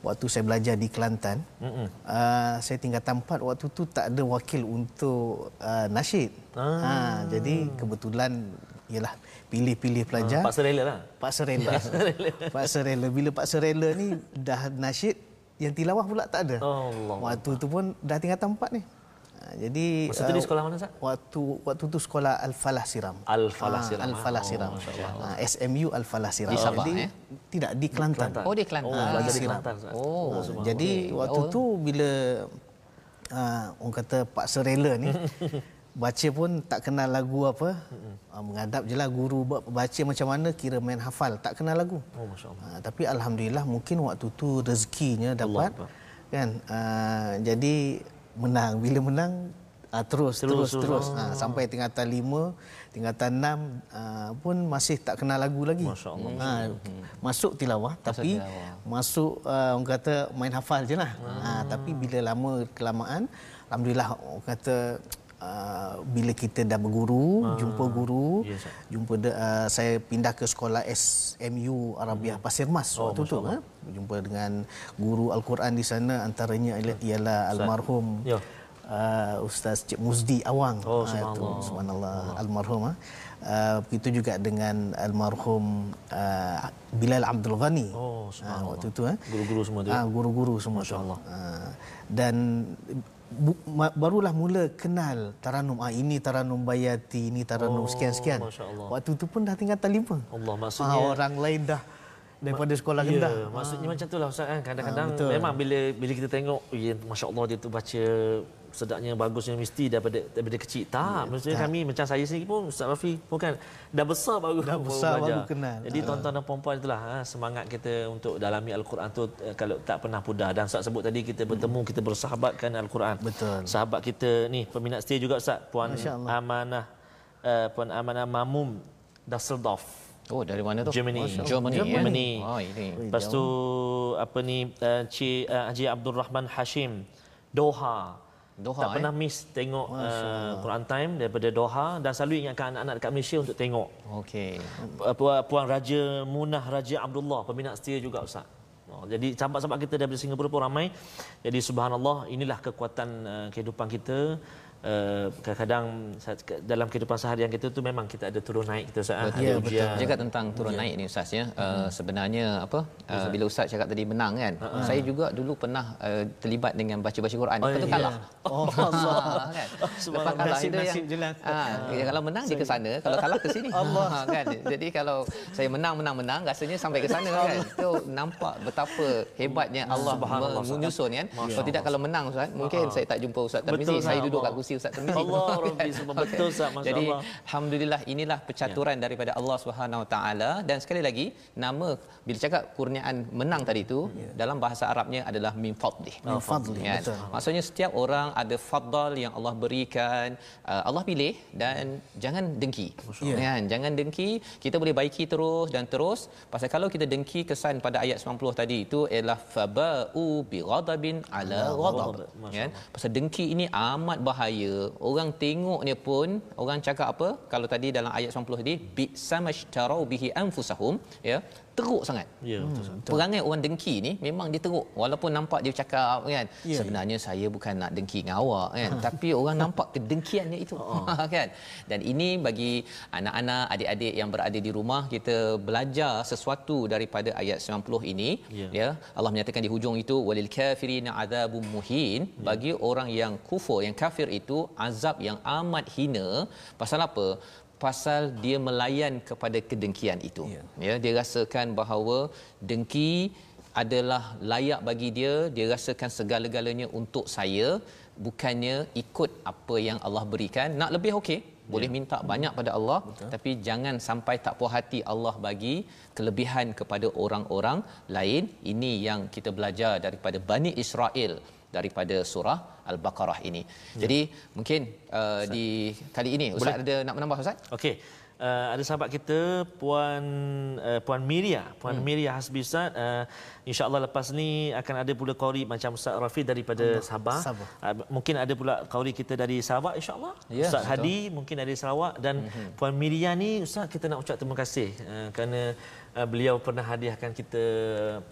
waktu saya belajar di Kelantan. Uh, saya tingkatan 4 waktu tu tak ada wakil untuk uh, nasyid. Ha, jadi kebetulan ialah pilih-pilih pelajar. Paksa rela lah. Paksa rela. paksa rela. Bila paksa rela ni dah nasyid, yang tilawah pula tak ada. Allah. Waktu tu pun dah tingkatan empat ni. Ha, jadi Masa tu di uh, sekolah mana, Ustaz? Waktu waktu tu sekolah Al-Falah Siram. Al-Falah Ah, Siram. Al-Falah Oh, Siram. Masya Allah. Ah, SMU Al-Falah Siram. Di Sabah, Jadi, eh? Tidak di Kelantan. Oh dia Kelantan. Oh, belajar di Siram. Kelantan. Oh, Ah, jadi waktu tu bila uh, orang kata paksa rela ni baca pun tak kenal lagu apa uh, menghadap je lah guru ba- baca macam mana kira main hafal tak kenal lagu Oh, Masya Allah. uh, tapi alhamdulillah mungkin waktu tu rezekinya dapat Akbar. kan uh, jadi menang bila menang uh, terus Terus, terus terus. terus, Uh, sampai tingkatan 5 tingkatan 6 uh, pun masih tak kenal lagu lagi Masya Allah. Ha, masuk tilawah tapi tilawah. masuk uh, orang kata main hafal je lah. Ha, tapi bila lama kelamaan alhamdulillah orang kata uh, bila kita dah berguru, jumpa guru, Ya, Ustaz. jumpa de, uh, saya pindah ke sekolah SMU Arabiah Pasir Mas Oh, waktu tu ha. Jumpa dengan guru Al-Quran di sana antaranya ialah- ialah almarhum Ya. uh, Ustaz Cik Muzdi Awang. Oh, Ah, itu, subhanallah. subhanallah almarhum ha. Uh, begitu juga dengan almarhum uh, Bilal Abdul Ghani. Oh, Ah, waktu tu eh. Guru-guru semua tu. Ah, guru-guru semua tu. Allah. Ah, dan bu, ma, barulah mula kenal taranum. Ah ini taranum bayati, ini taranum Oh, sekian-sekian. Waktu tu pun dah tingkatan lima. Allah, Ah, maksudnya- orang lain dah daripada sekolah rendah. Ya, maksudnya macam itulah Ustaz kan. Kadang-kadang Ah, betul. memang bila bila kita tengok, ya masya-Allah dia tu baca sedapnya bagusnya mesti daripada daripada kecil. Tak, maksudnya kami macam saya sendiri pun Ustaz Rafi pun kan dah besar baru Dah baru besar belajar. baru kenal. Jadi tuan-tuan dan puan-puan itulah ha, semangat kita untuk dalami al-Quran tu eh, kalau tak pernah pudar dan Ustaz sebut tadi kita bertemu kita bersahabatkan al-Quran. Betul. Sahabat kita ni peminat setia juga Ustaz Puan. Amanah uh, Puan Amanah Mamum Dusseldorf. Oh dari mana tu? Germany. Germany. ya? Germany. Oh ini. Lepas tu apa ni uh, Cik uh, Haji Abdul Rahman Hashim Doha. Doha, tak eh? pernah miss tengok uh, Quran Time daripada Doha dan selalu ingatkan anak-anak dekat Malaysia untuk tengok. Okey. Uh, Puan, Puan Raja Munah Raja Abdullah peminat setia juga Ustaz. Oh, jadi sahabat-sahabat kita daripada Singapura pun ramai. Jadi subhanallah inilah kekuatan uh, kehidupan kita. Uh, kadang-kadang dalam kehidupan seharian kita tu memang kita ada turun naik kita Ustaz. Betul. Ada Ya, ujian. Cakap tentang turun naik ni Ustaz ya. Uh, sebenarnya apa uh, bila Ustaz cakap tadi menang kan. Saya juga dulu pernah uh, terlibat dengan baca-baca Quran. Oh, Lepas tu ya. kalah. Oh, Allah kan. Lepas kalah Nasib- itu nasib yang je. Ha, ya, kalau menang dia ke sana, kalau kalah ke sini. Allah kan. Jadi kalau saya menang menang menang rasanya sampai ke sana kan. Tu nampak betapa hebatnya Allah menyusun kan. Kalau tidak kalau menang Ustaz, mungkin saya tak jumpa Ustaz Tarmizi, Betul, saya duduk kat Allah. Kursi Ustaz Tarmizi. Allah? Rabbi, sebab betul, Ustaz. Masya Jadi Allah. alhamdulillah inilah percaturan daripada Allah Subhanahu Taala dan sekali lagi nama bila cakap kurniaan menang tadi itu dalam bahasa Arabnya adalah min fadlih. Min Kan? betul. Maksudnya setiap orang ada fadl yang Allah berikan, uh, Allah pilih dan jangan dengki. Ya. Kan? Jangan dengki, kita boleh baiki terus dan terus. Pasal kalau kita dengki kesan pada ayat 90 tadi itu ialah faba'u bi ghadabin ala ghadab. Kan? Pasal dengki ini amat bahaya. Orang tengoknya pun orang cakap apa? Kalau tadi dalam ayat 90 tadi bi samastarau bihi anfusahum ya. Teruk sangat. Ya, betul. Hmm. Perangai orang dengki ni memang dia teruk. Walaupun nampak dia cakap kan? Ya, sebenarnya saya bukan nak dengki dengan awak kan? Tapi orang nampak kedengkiannya itu. Kan. Dan ini bagi anak-anak adik-adik yang berada di rumah kita belajar sesuatu daripada ayat 90 ini Ya. ya. Allah menyatakan di hujung itu walil kafirina adzabum muhin. Bagi orang yang kufur yang kafir itu azab yang amat hina. Pasal apa pasal dia melayan kepada kedengkian itu. Ya. ya dia rasakan bahawa dengki adalah layak bagi dia dia rasakan segala-galanya untuk saya bukannya ikut apa yang Allah berikan. Nak lebih okey boleh minta banyak pada Allah Betul. tapi jangan sampai tak puas hati Allah bagi kelebihan kepada orang-orang lain. Ini yang kita belajar daripada Bani Israel daripada surah Al-Baqarah ini. Ya. Jadi mungkin uh, di kali ini Ustaz Boleh. ada nak menambah Ustaz? Okey. Uh, ada sahabat kita puan uh, puan Miria puan hmm. Miria Hasbi Ustaz uh, insyaallah lepas ni akan ada pula qari macam Ustaz Rafi daripada Allah. Sabah, Sabah. Uh, mungkin ada pula qari kita dari Sarawak insyaallah Ya, Ustaz betul. Hadi mungkin dari Sarawak dan hmm. puan Miria ni Ustaz kita nak ucap terima kasih uh, kerana uh, beliau pernah hadiahkan kita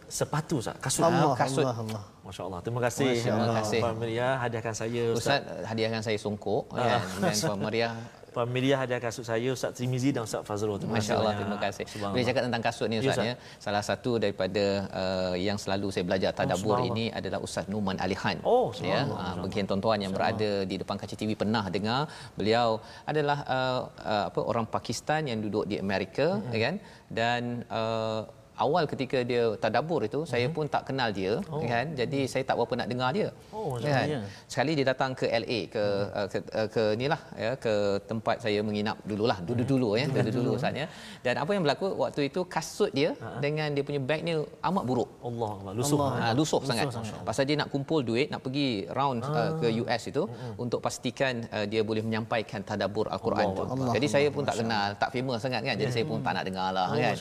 sepatu Ustaz kasut Allah, kasut Allah, Allah. Masya-Allah terima kasih Masya Allah. uh, kasih. puan Miria hadiahkan saya Ustaz, Ustaz hadiahkan saya songkok Ah. kan dan Puan Maria Miria hadiah kasut saya Ustaz Trimizi dan Ustaz Fazrul terima Masya Allah, banyak. terima kasih. Boleh cakap tentang kasut ni Ya, Ustaz Ustaz. ya. Salah satu daripada uh, yang selalu saya belajar tadabbur subhanallah. ini adalah Ustaz Numan Alihan. Oh, ya. Uh, mungkin tuan-tuan yang berada di depan kaca TV pernah dengar beliau adalah uh, uh, apa orang Pakistan yang duduk di Amerika Mm-hmm. ya kan dan uh, awal ketika dia tadabbur itu saya pun tak kenal dia kan jadi saya tak berapa nak dengar dia Mm-hmm. Oh, kan sekali dia datang ke LA ke uh, ke, uh, ke inilah ya ke tempat saya menginap dululah dulu-dulu ya dulu-dulu Ustaz ya dan apa yang berlaku waktu itu kasut dia dengan dia punya beg ni amat buruk Allah Allah lusuh. Allah. Ha, lusuh sangat. Pasal dia nak kumpul duit, nak pergi round uh, ke US itu untuk pastikan uh, dia boleh menyampaikan tadabbur Al-Quran tu. Allah. Jadi saya pun tak kenal, tak famous sangat kan. Jadi saya pun tak nak dengar lah Oh, kan.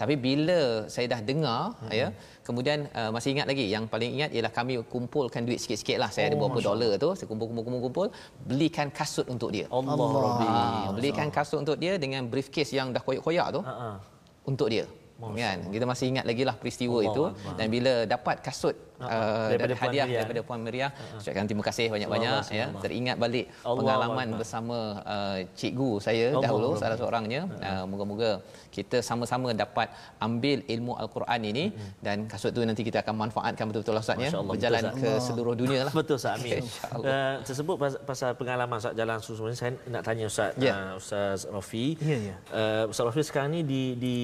Tapi bila saya dah dengar ya, kemudian uh, masih ingat lagi yang paling ingat ialah kami kumpulkan duit sikit-sikit lah. Saya ada Oh, berapa Masya dolar tu, saya kumpul-kumpul-kumpul, belikan kasut untuk dia. Allah, Allah. Rabbi. Ah, belikan kasut untuk dia dengan briefcase yang dah koyak-koyak tu Ha ah. untuk dia. Kan? Kita masih ingat lagi lah peristiwa Allah itu Akbar. dan bila dapat kasut Ha, uh, daripada Puan hadiah Miriah. daripada Puan Miriah, ucapkan terima kasih banyak-banyak ya. subhanallah. Teringat balik Allah pengalaman Akbar. bersama uh, cikgu saya Allah dahulu Akbar. salah seorangnya. Uh, moga-moga kita sama-sama dapat ambil ilmu al-Quran ini dan kasut tu nanti kita akan manfaatkan betul-betul Ustaz ya. Allah, Berjalan betul, ke seluruh dunia lah. Betul Ustaz Amin. Uh, tersebut pas- pasal pengalaman Ustaz jalan ni saya nak tanya Ustaz Ya. uh, Ustaz Rafi. Ya, ya. Uh, Ustaz Rafi sekarang ni di di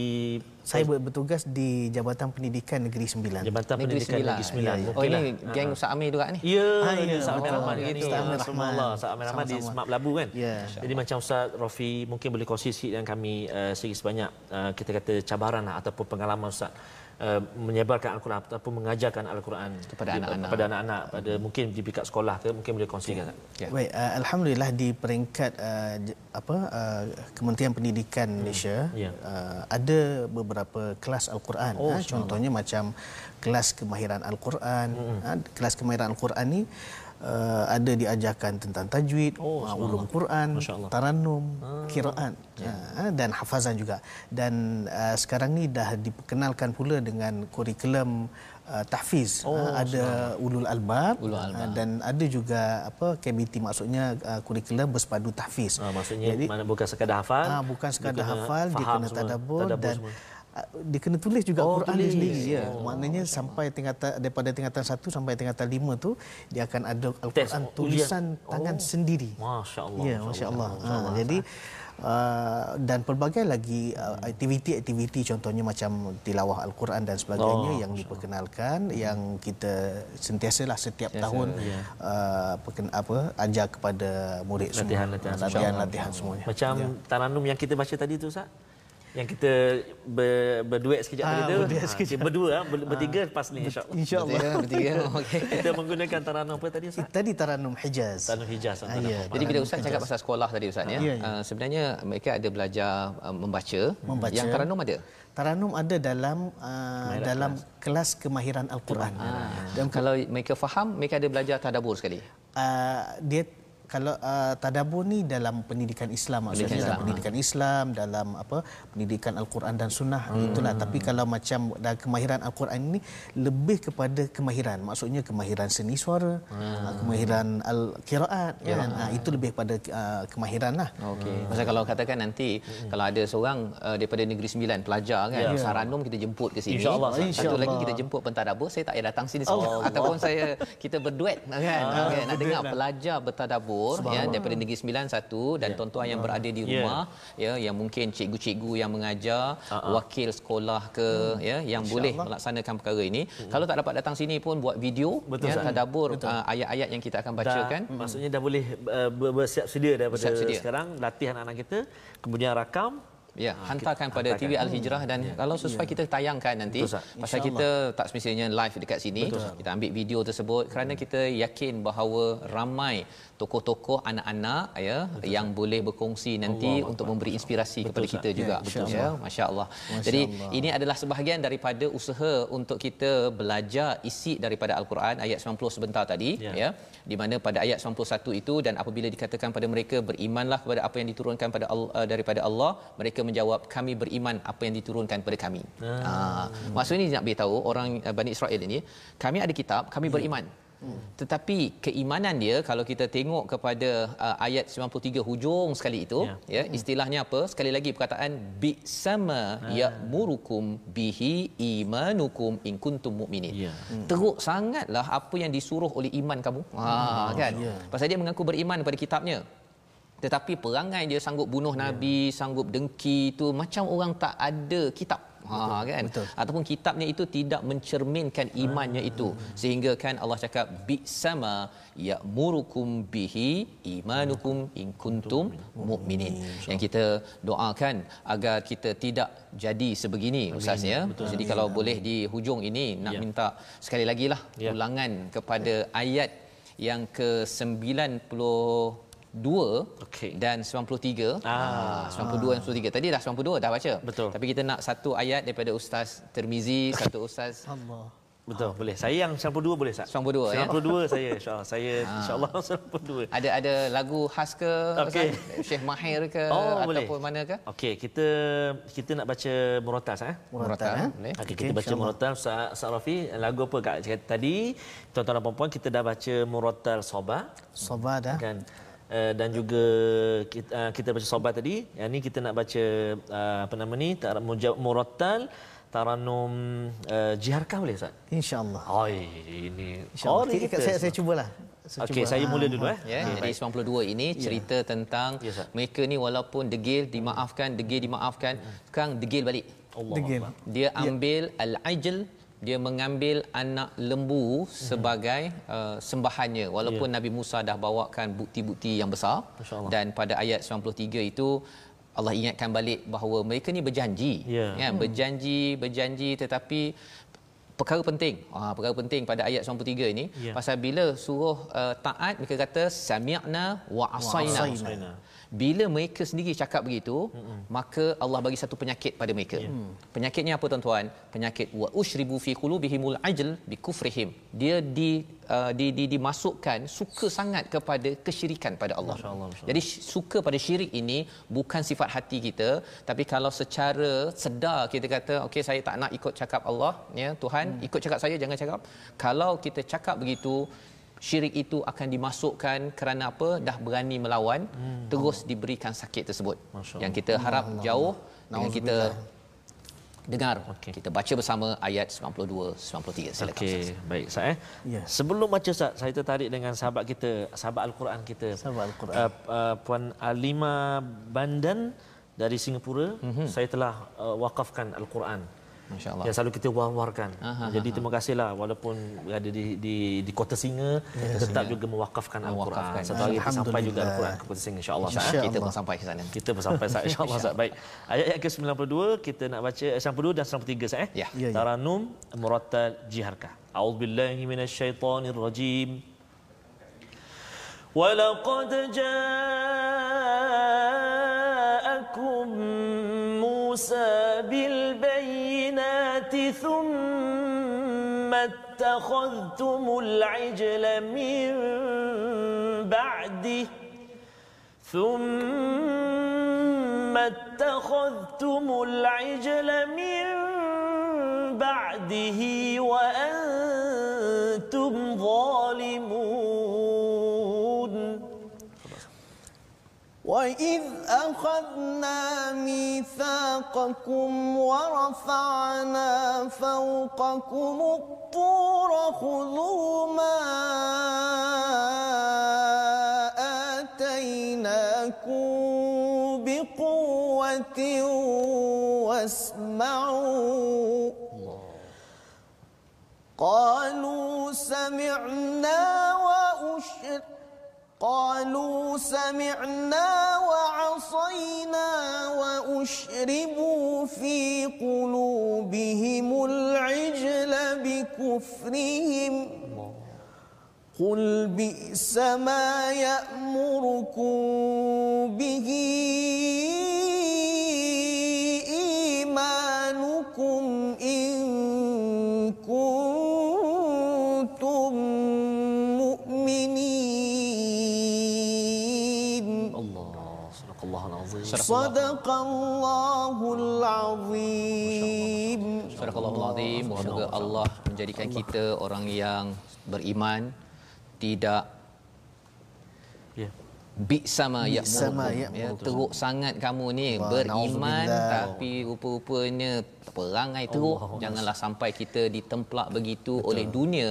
Saya ber- bertugas di Jabatan Pendidikan Negeri Sembilan. Jabatan Negeri Pendidikan Sembilan. Negeri Sembilan. Oh Okey ini lah. geng Ustaz Amir juga ni. Ya, ini ya. Ustaz Amir Rahman. Ustaz Amir Ah, Rahman. Ustaz Amir Rahman di. Semak Belabu kan? Ya. Jadi macam Ustaz Rafi mungkin boleh kongsi sikit dengan kami uh, sedikit sebanyak uh, kita kata cabaran lah, ataupun pengalaman Ustaz uh, menyebarkan Al-Quran ataupun mengajarkan Al-Quran Kepada anak-anak. kepada anak-anak pada mungkin di pihak sekolah ke mungkin boleh kongsikan. Ya. Baik, uh, alhamdulillah di peringkat uh, apa uh, Kementerian Pendidikan Malaysia Ya. uh, ada beberapa kelas al-Quran. Oh, ha, contohnya macam kelas kemahiran al-Quran. Ha, kelas kemahiran al-Quran ni uh, ada diajarkan tentang tajwid, Oh, uh, ulum Quran, Masya Allah. tarannum, qiraat ha, dan hafazan juga. Dan uh, sekarang ni dah diperkenalkan pula dengan kurikulum uh, tahfiz. Oh, Ha, ada ulul albab, Ulul albab. ha, dan ada juga apa KBT maksudnya uh, kurikulum bersepadu tahfiz. Ah, maksudnya Jadi mana bukan sekadar hafal. ah bukan sekadar dia hafal, dia kena tadabbur dan semua. Ah, dia kena tulis juga Oh, Quran tulis. dia sendiri ya. Oh, Maknanya sampai tingkatan daripada tingkatan 1 sampai tingkatan 5 tu dia akan ada al-Quran ujian. tulisan tangan Oh. sendiri. Masya Allah. Ya, masya-Allah. Ha, jadi uh, dan pelbagai lagi uh, aktiviti-aktiviti contohnya macam tilawah al-Quran dan sebagainya Oh, yang diperkenalkan yang kita sentiasalah setiap tahun ya. uh, perken, apa ajar kepada murid Latihan-latihan, semua. Latihan-latihan semuanya. Macam Taranum yang kita baca tadi tu Ustaz? Yang kita ber, berduet sekejap Ah, tadi tu. berduet Ah, sekejap. Berdua, ah, ber, bertiga lepas ni insya-Allah. InsyaAllah. Bertiga, bertiga. Okey. Kita menggunakan Taranum apa tadi Ustaz? Tadi Taranum Hijaz. Taranum Hijaz. Ah, ya. Jadi bila Ustaz cakap pasal sekolah tadi Ustaz ya, Ya, ya. uh, sebenarnya mereka ada belajar uh, membaca. Membaca. Yang Taranum ada. Taranum ada dalam uh, dalam kelas kemahiran Al-Quran. Dan Kalau mereka faham, mereka ada belajar tadabbur sekali. uh, dia kalau uh, tadabbur ni dalam pendidikan Islam maksudnya Pendidikan dalam Islam, pendidikan Islam dalam apa pendidikan Al-Quran dan Sunnah hmm. itulah tapi kalau macam dalam kemahiran Al-Quran ini lebih kepada kemahiran maksudnya kemahiran seni suara hmm. kemahiran al-qiraat ya. kan uh, itu lebih pada uh, kemahiran lah Okey. Pasal kalau katakan nanti hmm. kalau ada seorang uh, daripada Negeri Sembilan pelajar kan Ya. Saranum kita jemput ke sini. InsyaAllah. Satu InsyaAllah. lagi kita jemput pentadabbur saya tak payah datang sini semua Allah. ataupun saya kita berduet kan. Ah, okay, nak dengar lah. pelajar bertadabbur ya daripada Negeri Sembilan satu dan Ya. tuan-tuan yang berada di Ya. rumah ya yang mungkin cikgu-cikgu yang mengajar, Ah, wakil sekolah ke ya yang boleh melaksanakan perkara ini. Kalau tak dapat datang sini pun buat video Hmm. Betul, ya tadabbur uh, ayat-ayat yang kita akan bacakan. Dah, maksudnya dah boleh uh, ber- bersiap sedia daripada Bersiap sedia. sekarang latih anak-anak kita kemudian rakam. Ya, hantarkan pada TV Al Hijrah dan kalau sesuai kita tayangkan nanti Betul, pasal kita tak semestinya live dekat sini kita ambil video tersebut kerana kita yakin bahawa ramai tokoh-tokoh anak-anak ya yang boleh berkongsi nanti untuk memberi inspirasi kepada Ustaz. kita juga Ya, ya masya-Allah. Jadi ini adalah sebahagian daripada usaha untuk kita belajar isi daripada al-Quran ayat 90 sebentar tadi Ya. ya di mana pada ayat 91 itu dan apabila dikatakan pada mereka berimanlah kepada apa yang diturunkan pada Allah, uh, daripada Allah mereka menjawab kami beriman apa yang diturunkan kepada kami. Ah. Ha, maksudnya ni nak beritahu orang uh, Bani Israel ini kami ada kitab kami beriman. Tetapi keimanan dia kalau kita tengok kepada uh, ayat 93 hujung sekali itu Ya. ya istilahnya apa? Sekali lagi perkataan bi sama ya'murukum bihi imanukum in kuntum mu'minin. Ya. teruk sangatlah apa yang disuruh oleh iman kamu. Ha kan? Pasal dia mengaku beriman pada kitabnya. Tetapi perangai dia sanggup bunuh nabi sanggup dengki tu macam orang tak ada kitab ha kan? betul. ataupun kitabnya itu tidak mencerminkan imannya itu. Sehingga kan Allah cakap bi sama ya'murukum bihi imanukum in kuntum mu'minin. yang kita doakan agar kita tidak jadi sebegini ustaz ya? Jadi kalau boleh di hujung ini nak Ya. minta sekali lagi lah Ya. ulangan kepada ayat yang ke 92 Okey. dan 93 Ah. 92 dan 93 tadi dah 92 dah baca Betul. tapi kita nak satu ayat daripada ustaz Termizi satu ustaz Allah betul boleh saya yang 92 boleh Ustaz 92 ya 92 saya insyaallah saya insyaallah 92 ada ada lagu khas ke Okey. Ustaz? Syekh Mahir ke Oh, boleh. ataupun mana ke Okey, kita kita nak baca muratal eh. Muratal, eh? boleh Okey, Okey, kita baca muratal Ustaz Ustaz Rafi. Lagu apa Kak? Tadi tuan-tuan dan puan-puan kita dah baca muratal soba sabar dah kan. Uh, dan juga kita, uh, kita baca sobat tadi. Yang ni kita nak baca uh, apa nama ni? Muratal Taranum uh, Jiharkah boleh Ustaz? insyaallah Oh, ini insyaallah Qari kita, saya saya cubalah Saya Okey, saya Ah, mula dulu eh. Ya, Okey, jadi baik. 92 ini cerita tentang Ya, mereka ni walaupun degil dimaafkan, degil dimaafkan, sekarang degil balik. Allah Degil. Dia ambil al-ajl, dia mengambil anak lembu sebagai uh, sembahannya. Walaupun Nabi Musa dah bawakan bukti-bukti yang besar. Dan pada ayat 93 itu Allah ingatkan balik bahawa mereka ni berjanji. Ya. kan berjanji berjanji tetapi perkara penting. Ah perkara penting pada ayat 93 ini. Ya. pasal bila suruh uh, taat mereka kata sami'na wa asaina. Asaina. Bila mereka sendiri cakap begitu mm maka Allah bagi satu penyakit pada mereka. Ya. penyakitnya apa tuan-tuan? Penyakit wa ushribu fi qulubihimul ajl bi kufrihim. Dia di, uh, di, di dimasukkan suka sangat kepada kesyirikan pada Allah. Masya Allah, Masya Allah. jadi suka pada syirik ini bukan sifat hati kita tapi kalau secara sedar kita kata okey saya tak nak ikut cakap Allah ya Tuhan hmm. ikut cakap saya jangan cakap. Kalau kita cakap begitu syirik itu akan dimasukkan kerana apa dah berani melawan hmm. terus diberikan sakit tersebut Masya yang kita harap jauh dengan kita dengar Okey. kita baca bersama ayat 92 93 silakan Okey, baik Ustaz eh. Ya. Sebelum baca Ustaz, saya tertarik dengan sahabat kita, sahabat Al-Quran kita. Sahabat Al-Quran. Uh, uh, Puan Alima Bandan dari Singapura, Mhm. mm-hmm. saya telah uh, wakafkan Al-Quran. masya-Allah Yang selalu kita war-warkan. Aha, Jadi terima kasihlah walaupun berada di di di Kota Singa, kita tetap juga mewakafkan Al-Quran. Mewakafkan. Satu hari kita sampai juga Alhamdulillah. Al-Quran ke Kota Singa insya-Allah. Ustaz, eh. InsyaAllah kita InsyaAllah. pun sampai ke sana Kita bersampai Ustaz insya-Allah Ustaz. Baik. Ayat yang ke-92 kita nak baca eh, 92 dan 93 Ustaz eh. Ya. Ya, ya. Taranum Murattal Jiharkah. A'udzubillahi minasyaitonir rajim. ولقد جاءكم موسى بالبينات ثم اتخذتم العجل من بعده. ثم اتخذتم العجل من بعده وأنتم ظالمون. وإذ أخذنا ميثاقكم ورفعنا فوقكم الطور خذوا ما آتيناكم بقوة واسمعوا قالوا سمعنا وأشر قالوا سمعنا وعصينا وأشربوا في قلوبهم العجل بكفرهم. قل بئس ما يأمركم به Sadaqallahul Azim. Sadaqallahul Azim. Semoga Allah menjadikan kita orang yang beriman tidak Bik sama ya sama ya, ya, ya teruk sangat kamu ni. Wah, beriman tapi rupa-rupanya perangai teruk. Allah janganlah sampai kita ditemplak begitu Betul. oleh dunia.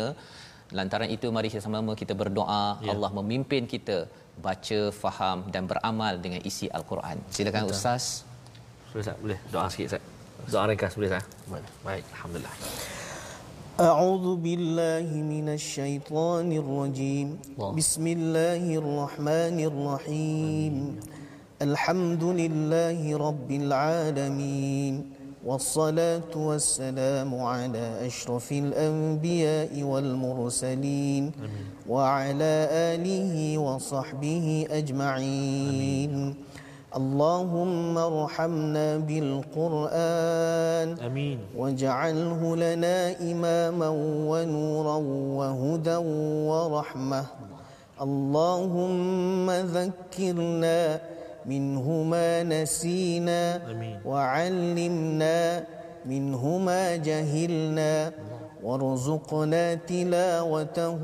Lantaran itu mari sama-sama kita berdoa. Ya. Allah memimpin kita baca faham dan beramal dengan isi al-Quran silakan Betul. ustaz Boleh Ustaz? Boleh doa sikit Ustaz. Doa ringkas boleh Ustaz? Baik, alhamdulillah. أعوذ بالله من الشيطان الرجيم بسم الله الرحمن الرحيم الحمد لله رب العالمين والصلاة والسلام على أشرف الأنبياء والمرسلين وعلى آله وصحبه أجمعين. اللهم ارحمنا بالقرآن Amin. واجعله لنا إماما ونورا وهدى ورحمة. اللهم ذكرنا منه ما نسينا آمين. وعلمنا منه ما جهلنا. وارزقنا تلاوته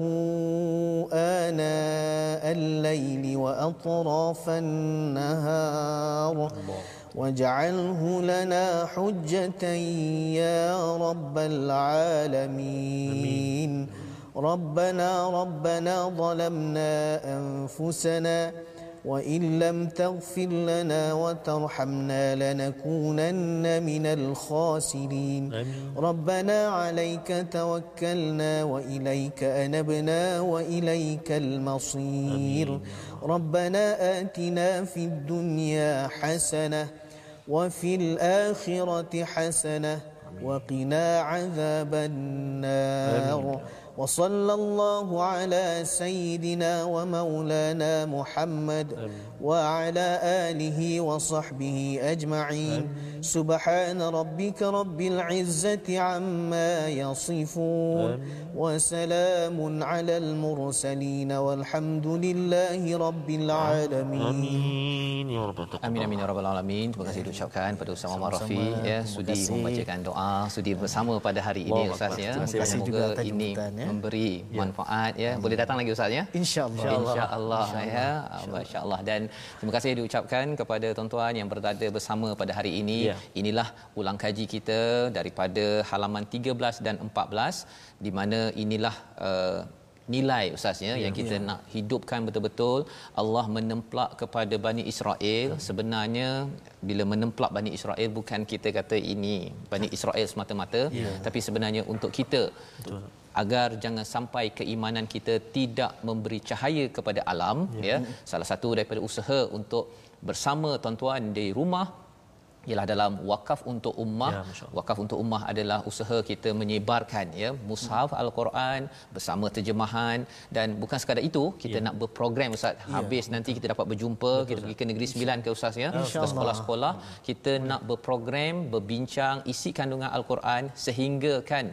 آناء الليل وأطراف النهار. واجعله لنا حجة يا رب العالمين. ربنا ربنا ظلمنا أنفسنا وإن لم تغفر لنا وترحمنا لنكونن من الخاسرين. ربنا عليك توكلنا وإليك أنبنا وإليك المصير. ربنا آتنا في الدنيا حسنة وفي الآخرة حسنة وقنا عذاب النار. وصلى الله على سيدنا ومولانا محمد وعلى آله وصحبه أجمعين سبحان ربك رب العزة عما يصفون وسلام على المرسلين والحمد لله رب العالمين Amin ya rabbal alamin. Amin amin ya rabbal alamin. Terima kasih diucapkan pada Ustaz Muhammad Rafi ya Terima sudi kasih. membacakan doa, sudi bersama pada hari ini Allah Ustaz Akbar. ya. Terima kasih Semoga juga atas ini jemputan, ya. memberi manfaat ya. Boleh datang lagi Ustaz ya. InsyaAllah Insya-Allah ya. Masya-Allah dan terima kasih diucapkan kepada tuan-tuan yang berada bersama pada hari ini. Ya. Inilah ulang kaji kita daripada halaman 13 dan 14 di mana inilah uh, nilai ustaz ya yang kita nak hidupkan betul-betul. Allah menemplak kepada Bani Israel. Sebenarnya bila menemplak Bani Israel bukan kita kata ini Bani Israel semata-mata. Tapi sebenarnya untuk kita agar jangan sampai keimanan kita tidak memberi cahaya kepada alam ya. Salah satu daripada usaha untuk bersama tuan-tuan di rumah ialah dalam wakaf untuk ummah. Ya, wakaf untuk ummah adalah usaha kita menyebarkan ya mushaf Hmm. al-Quran bersama terjemahan dan bukan sekadar itu kita Ya. nak berprogram ustaz habis nanti kita dapat berjumpa kita pergi ke negeri sembilan ke ustaz ya ke sekolah-sekolah kita nak berprogram berbincang isi kandungan al-Quran sehingga kan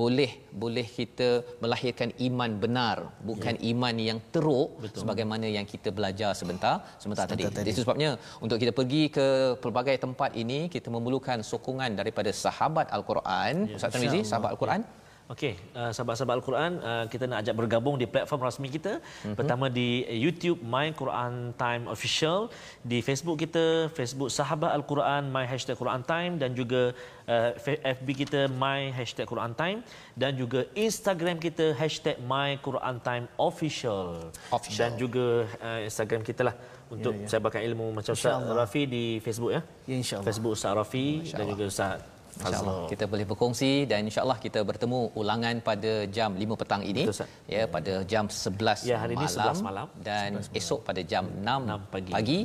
boleh boleh kita melahirkan iman benar bukan iman yang teruk Betul. sebagaimana yang kita belajar sebentar sebentar tadi. Sebentar tadi. Itu sebabnya untuk kita pergi ke pelbagai tempat ini kita memerlukan sokongan daripada sahabat al-Quran. Ya, Ustaz Tarmizi, sahabat al-Quran. Okey, uh, sahabat-sahabat Al-Quran, uh, kita nak ajak bergabung di platform rasmi kita. Mm-hmm. Pertama di YouTube My Quran Time Official, di Facebook kita Facebook Sahabat Al-Quran My Hashtag Quran Time dan juga uh, FB kita My Hashtag Quran Time dan juga Instagram kita Hashtag My Quran Time Official. Official. Dan juga uh, Instagram kita lah untuk Ya, ya. sebarkan ilmu macam Ustaz. Rafi di Facebook ya. Ya, insyaAllah. Facebook Ustaz Rafi dan juga Ustaz InsyaAllah kita boleh berkongsi dan insyaAllah kita bertemu ulangan pada jam 5 petang ini Betul, ya pada jam 11 Ya, hari ini 11 malam. dan esok pada jam 6, 6 pagi. pagi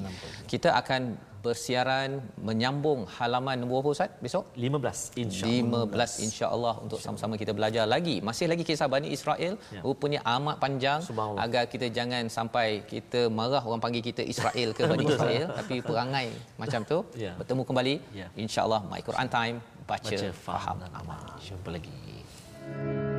kita akan bersiaran menyambung halaman berapa Ustaz besok 15 insya-Allah. 15 insya-Allah untuk sama-sama kita belajar lagi. Masih lagi kisah Bani Israel Ya. rupanya amat panjang agar kita jangan sampai kita marah orang panggil kita Israel ke Bani Israel tapi perangai macam tu. Ya. Bertemu kembali Ya. insya-Allah My Quran Time baca, baca faham. faham amal. Jumpa lagi.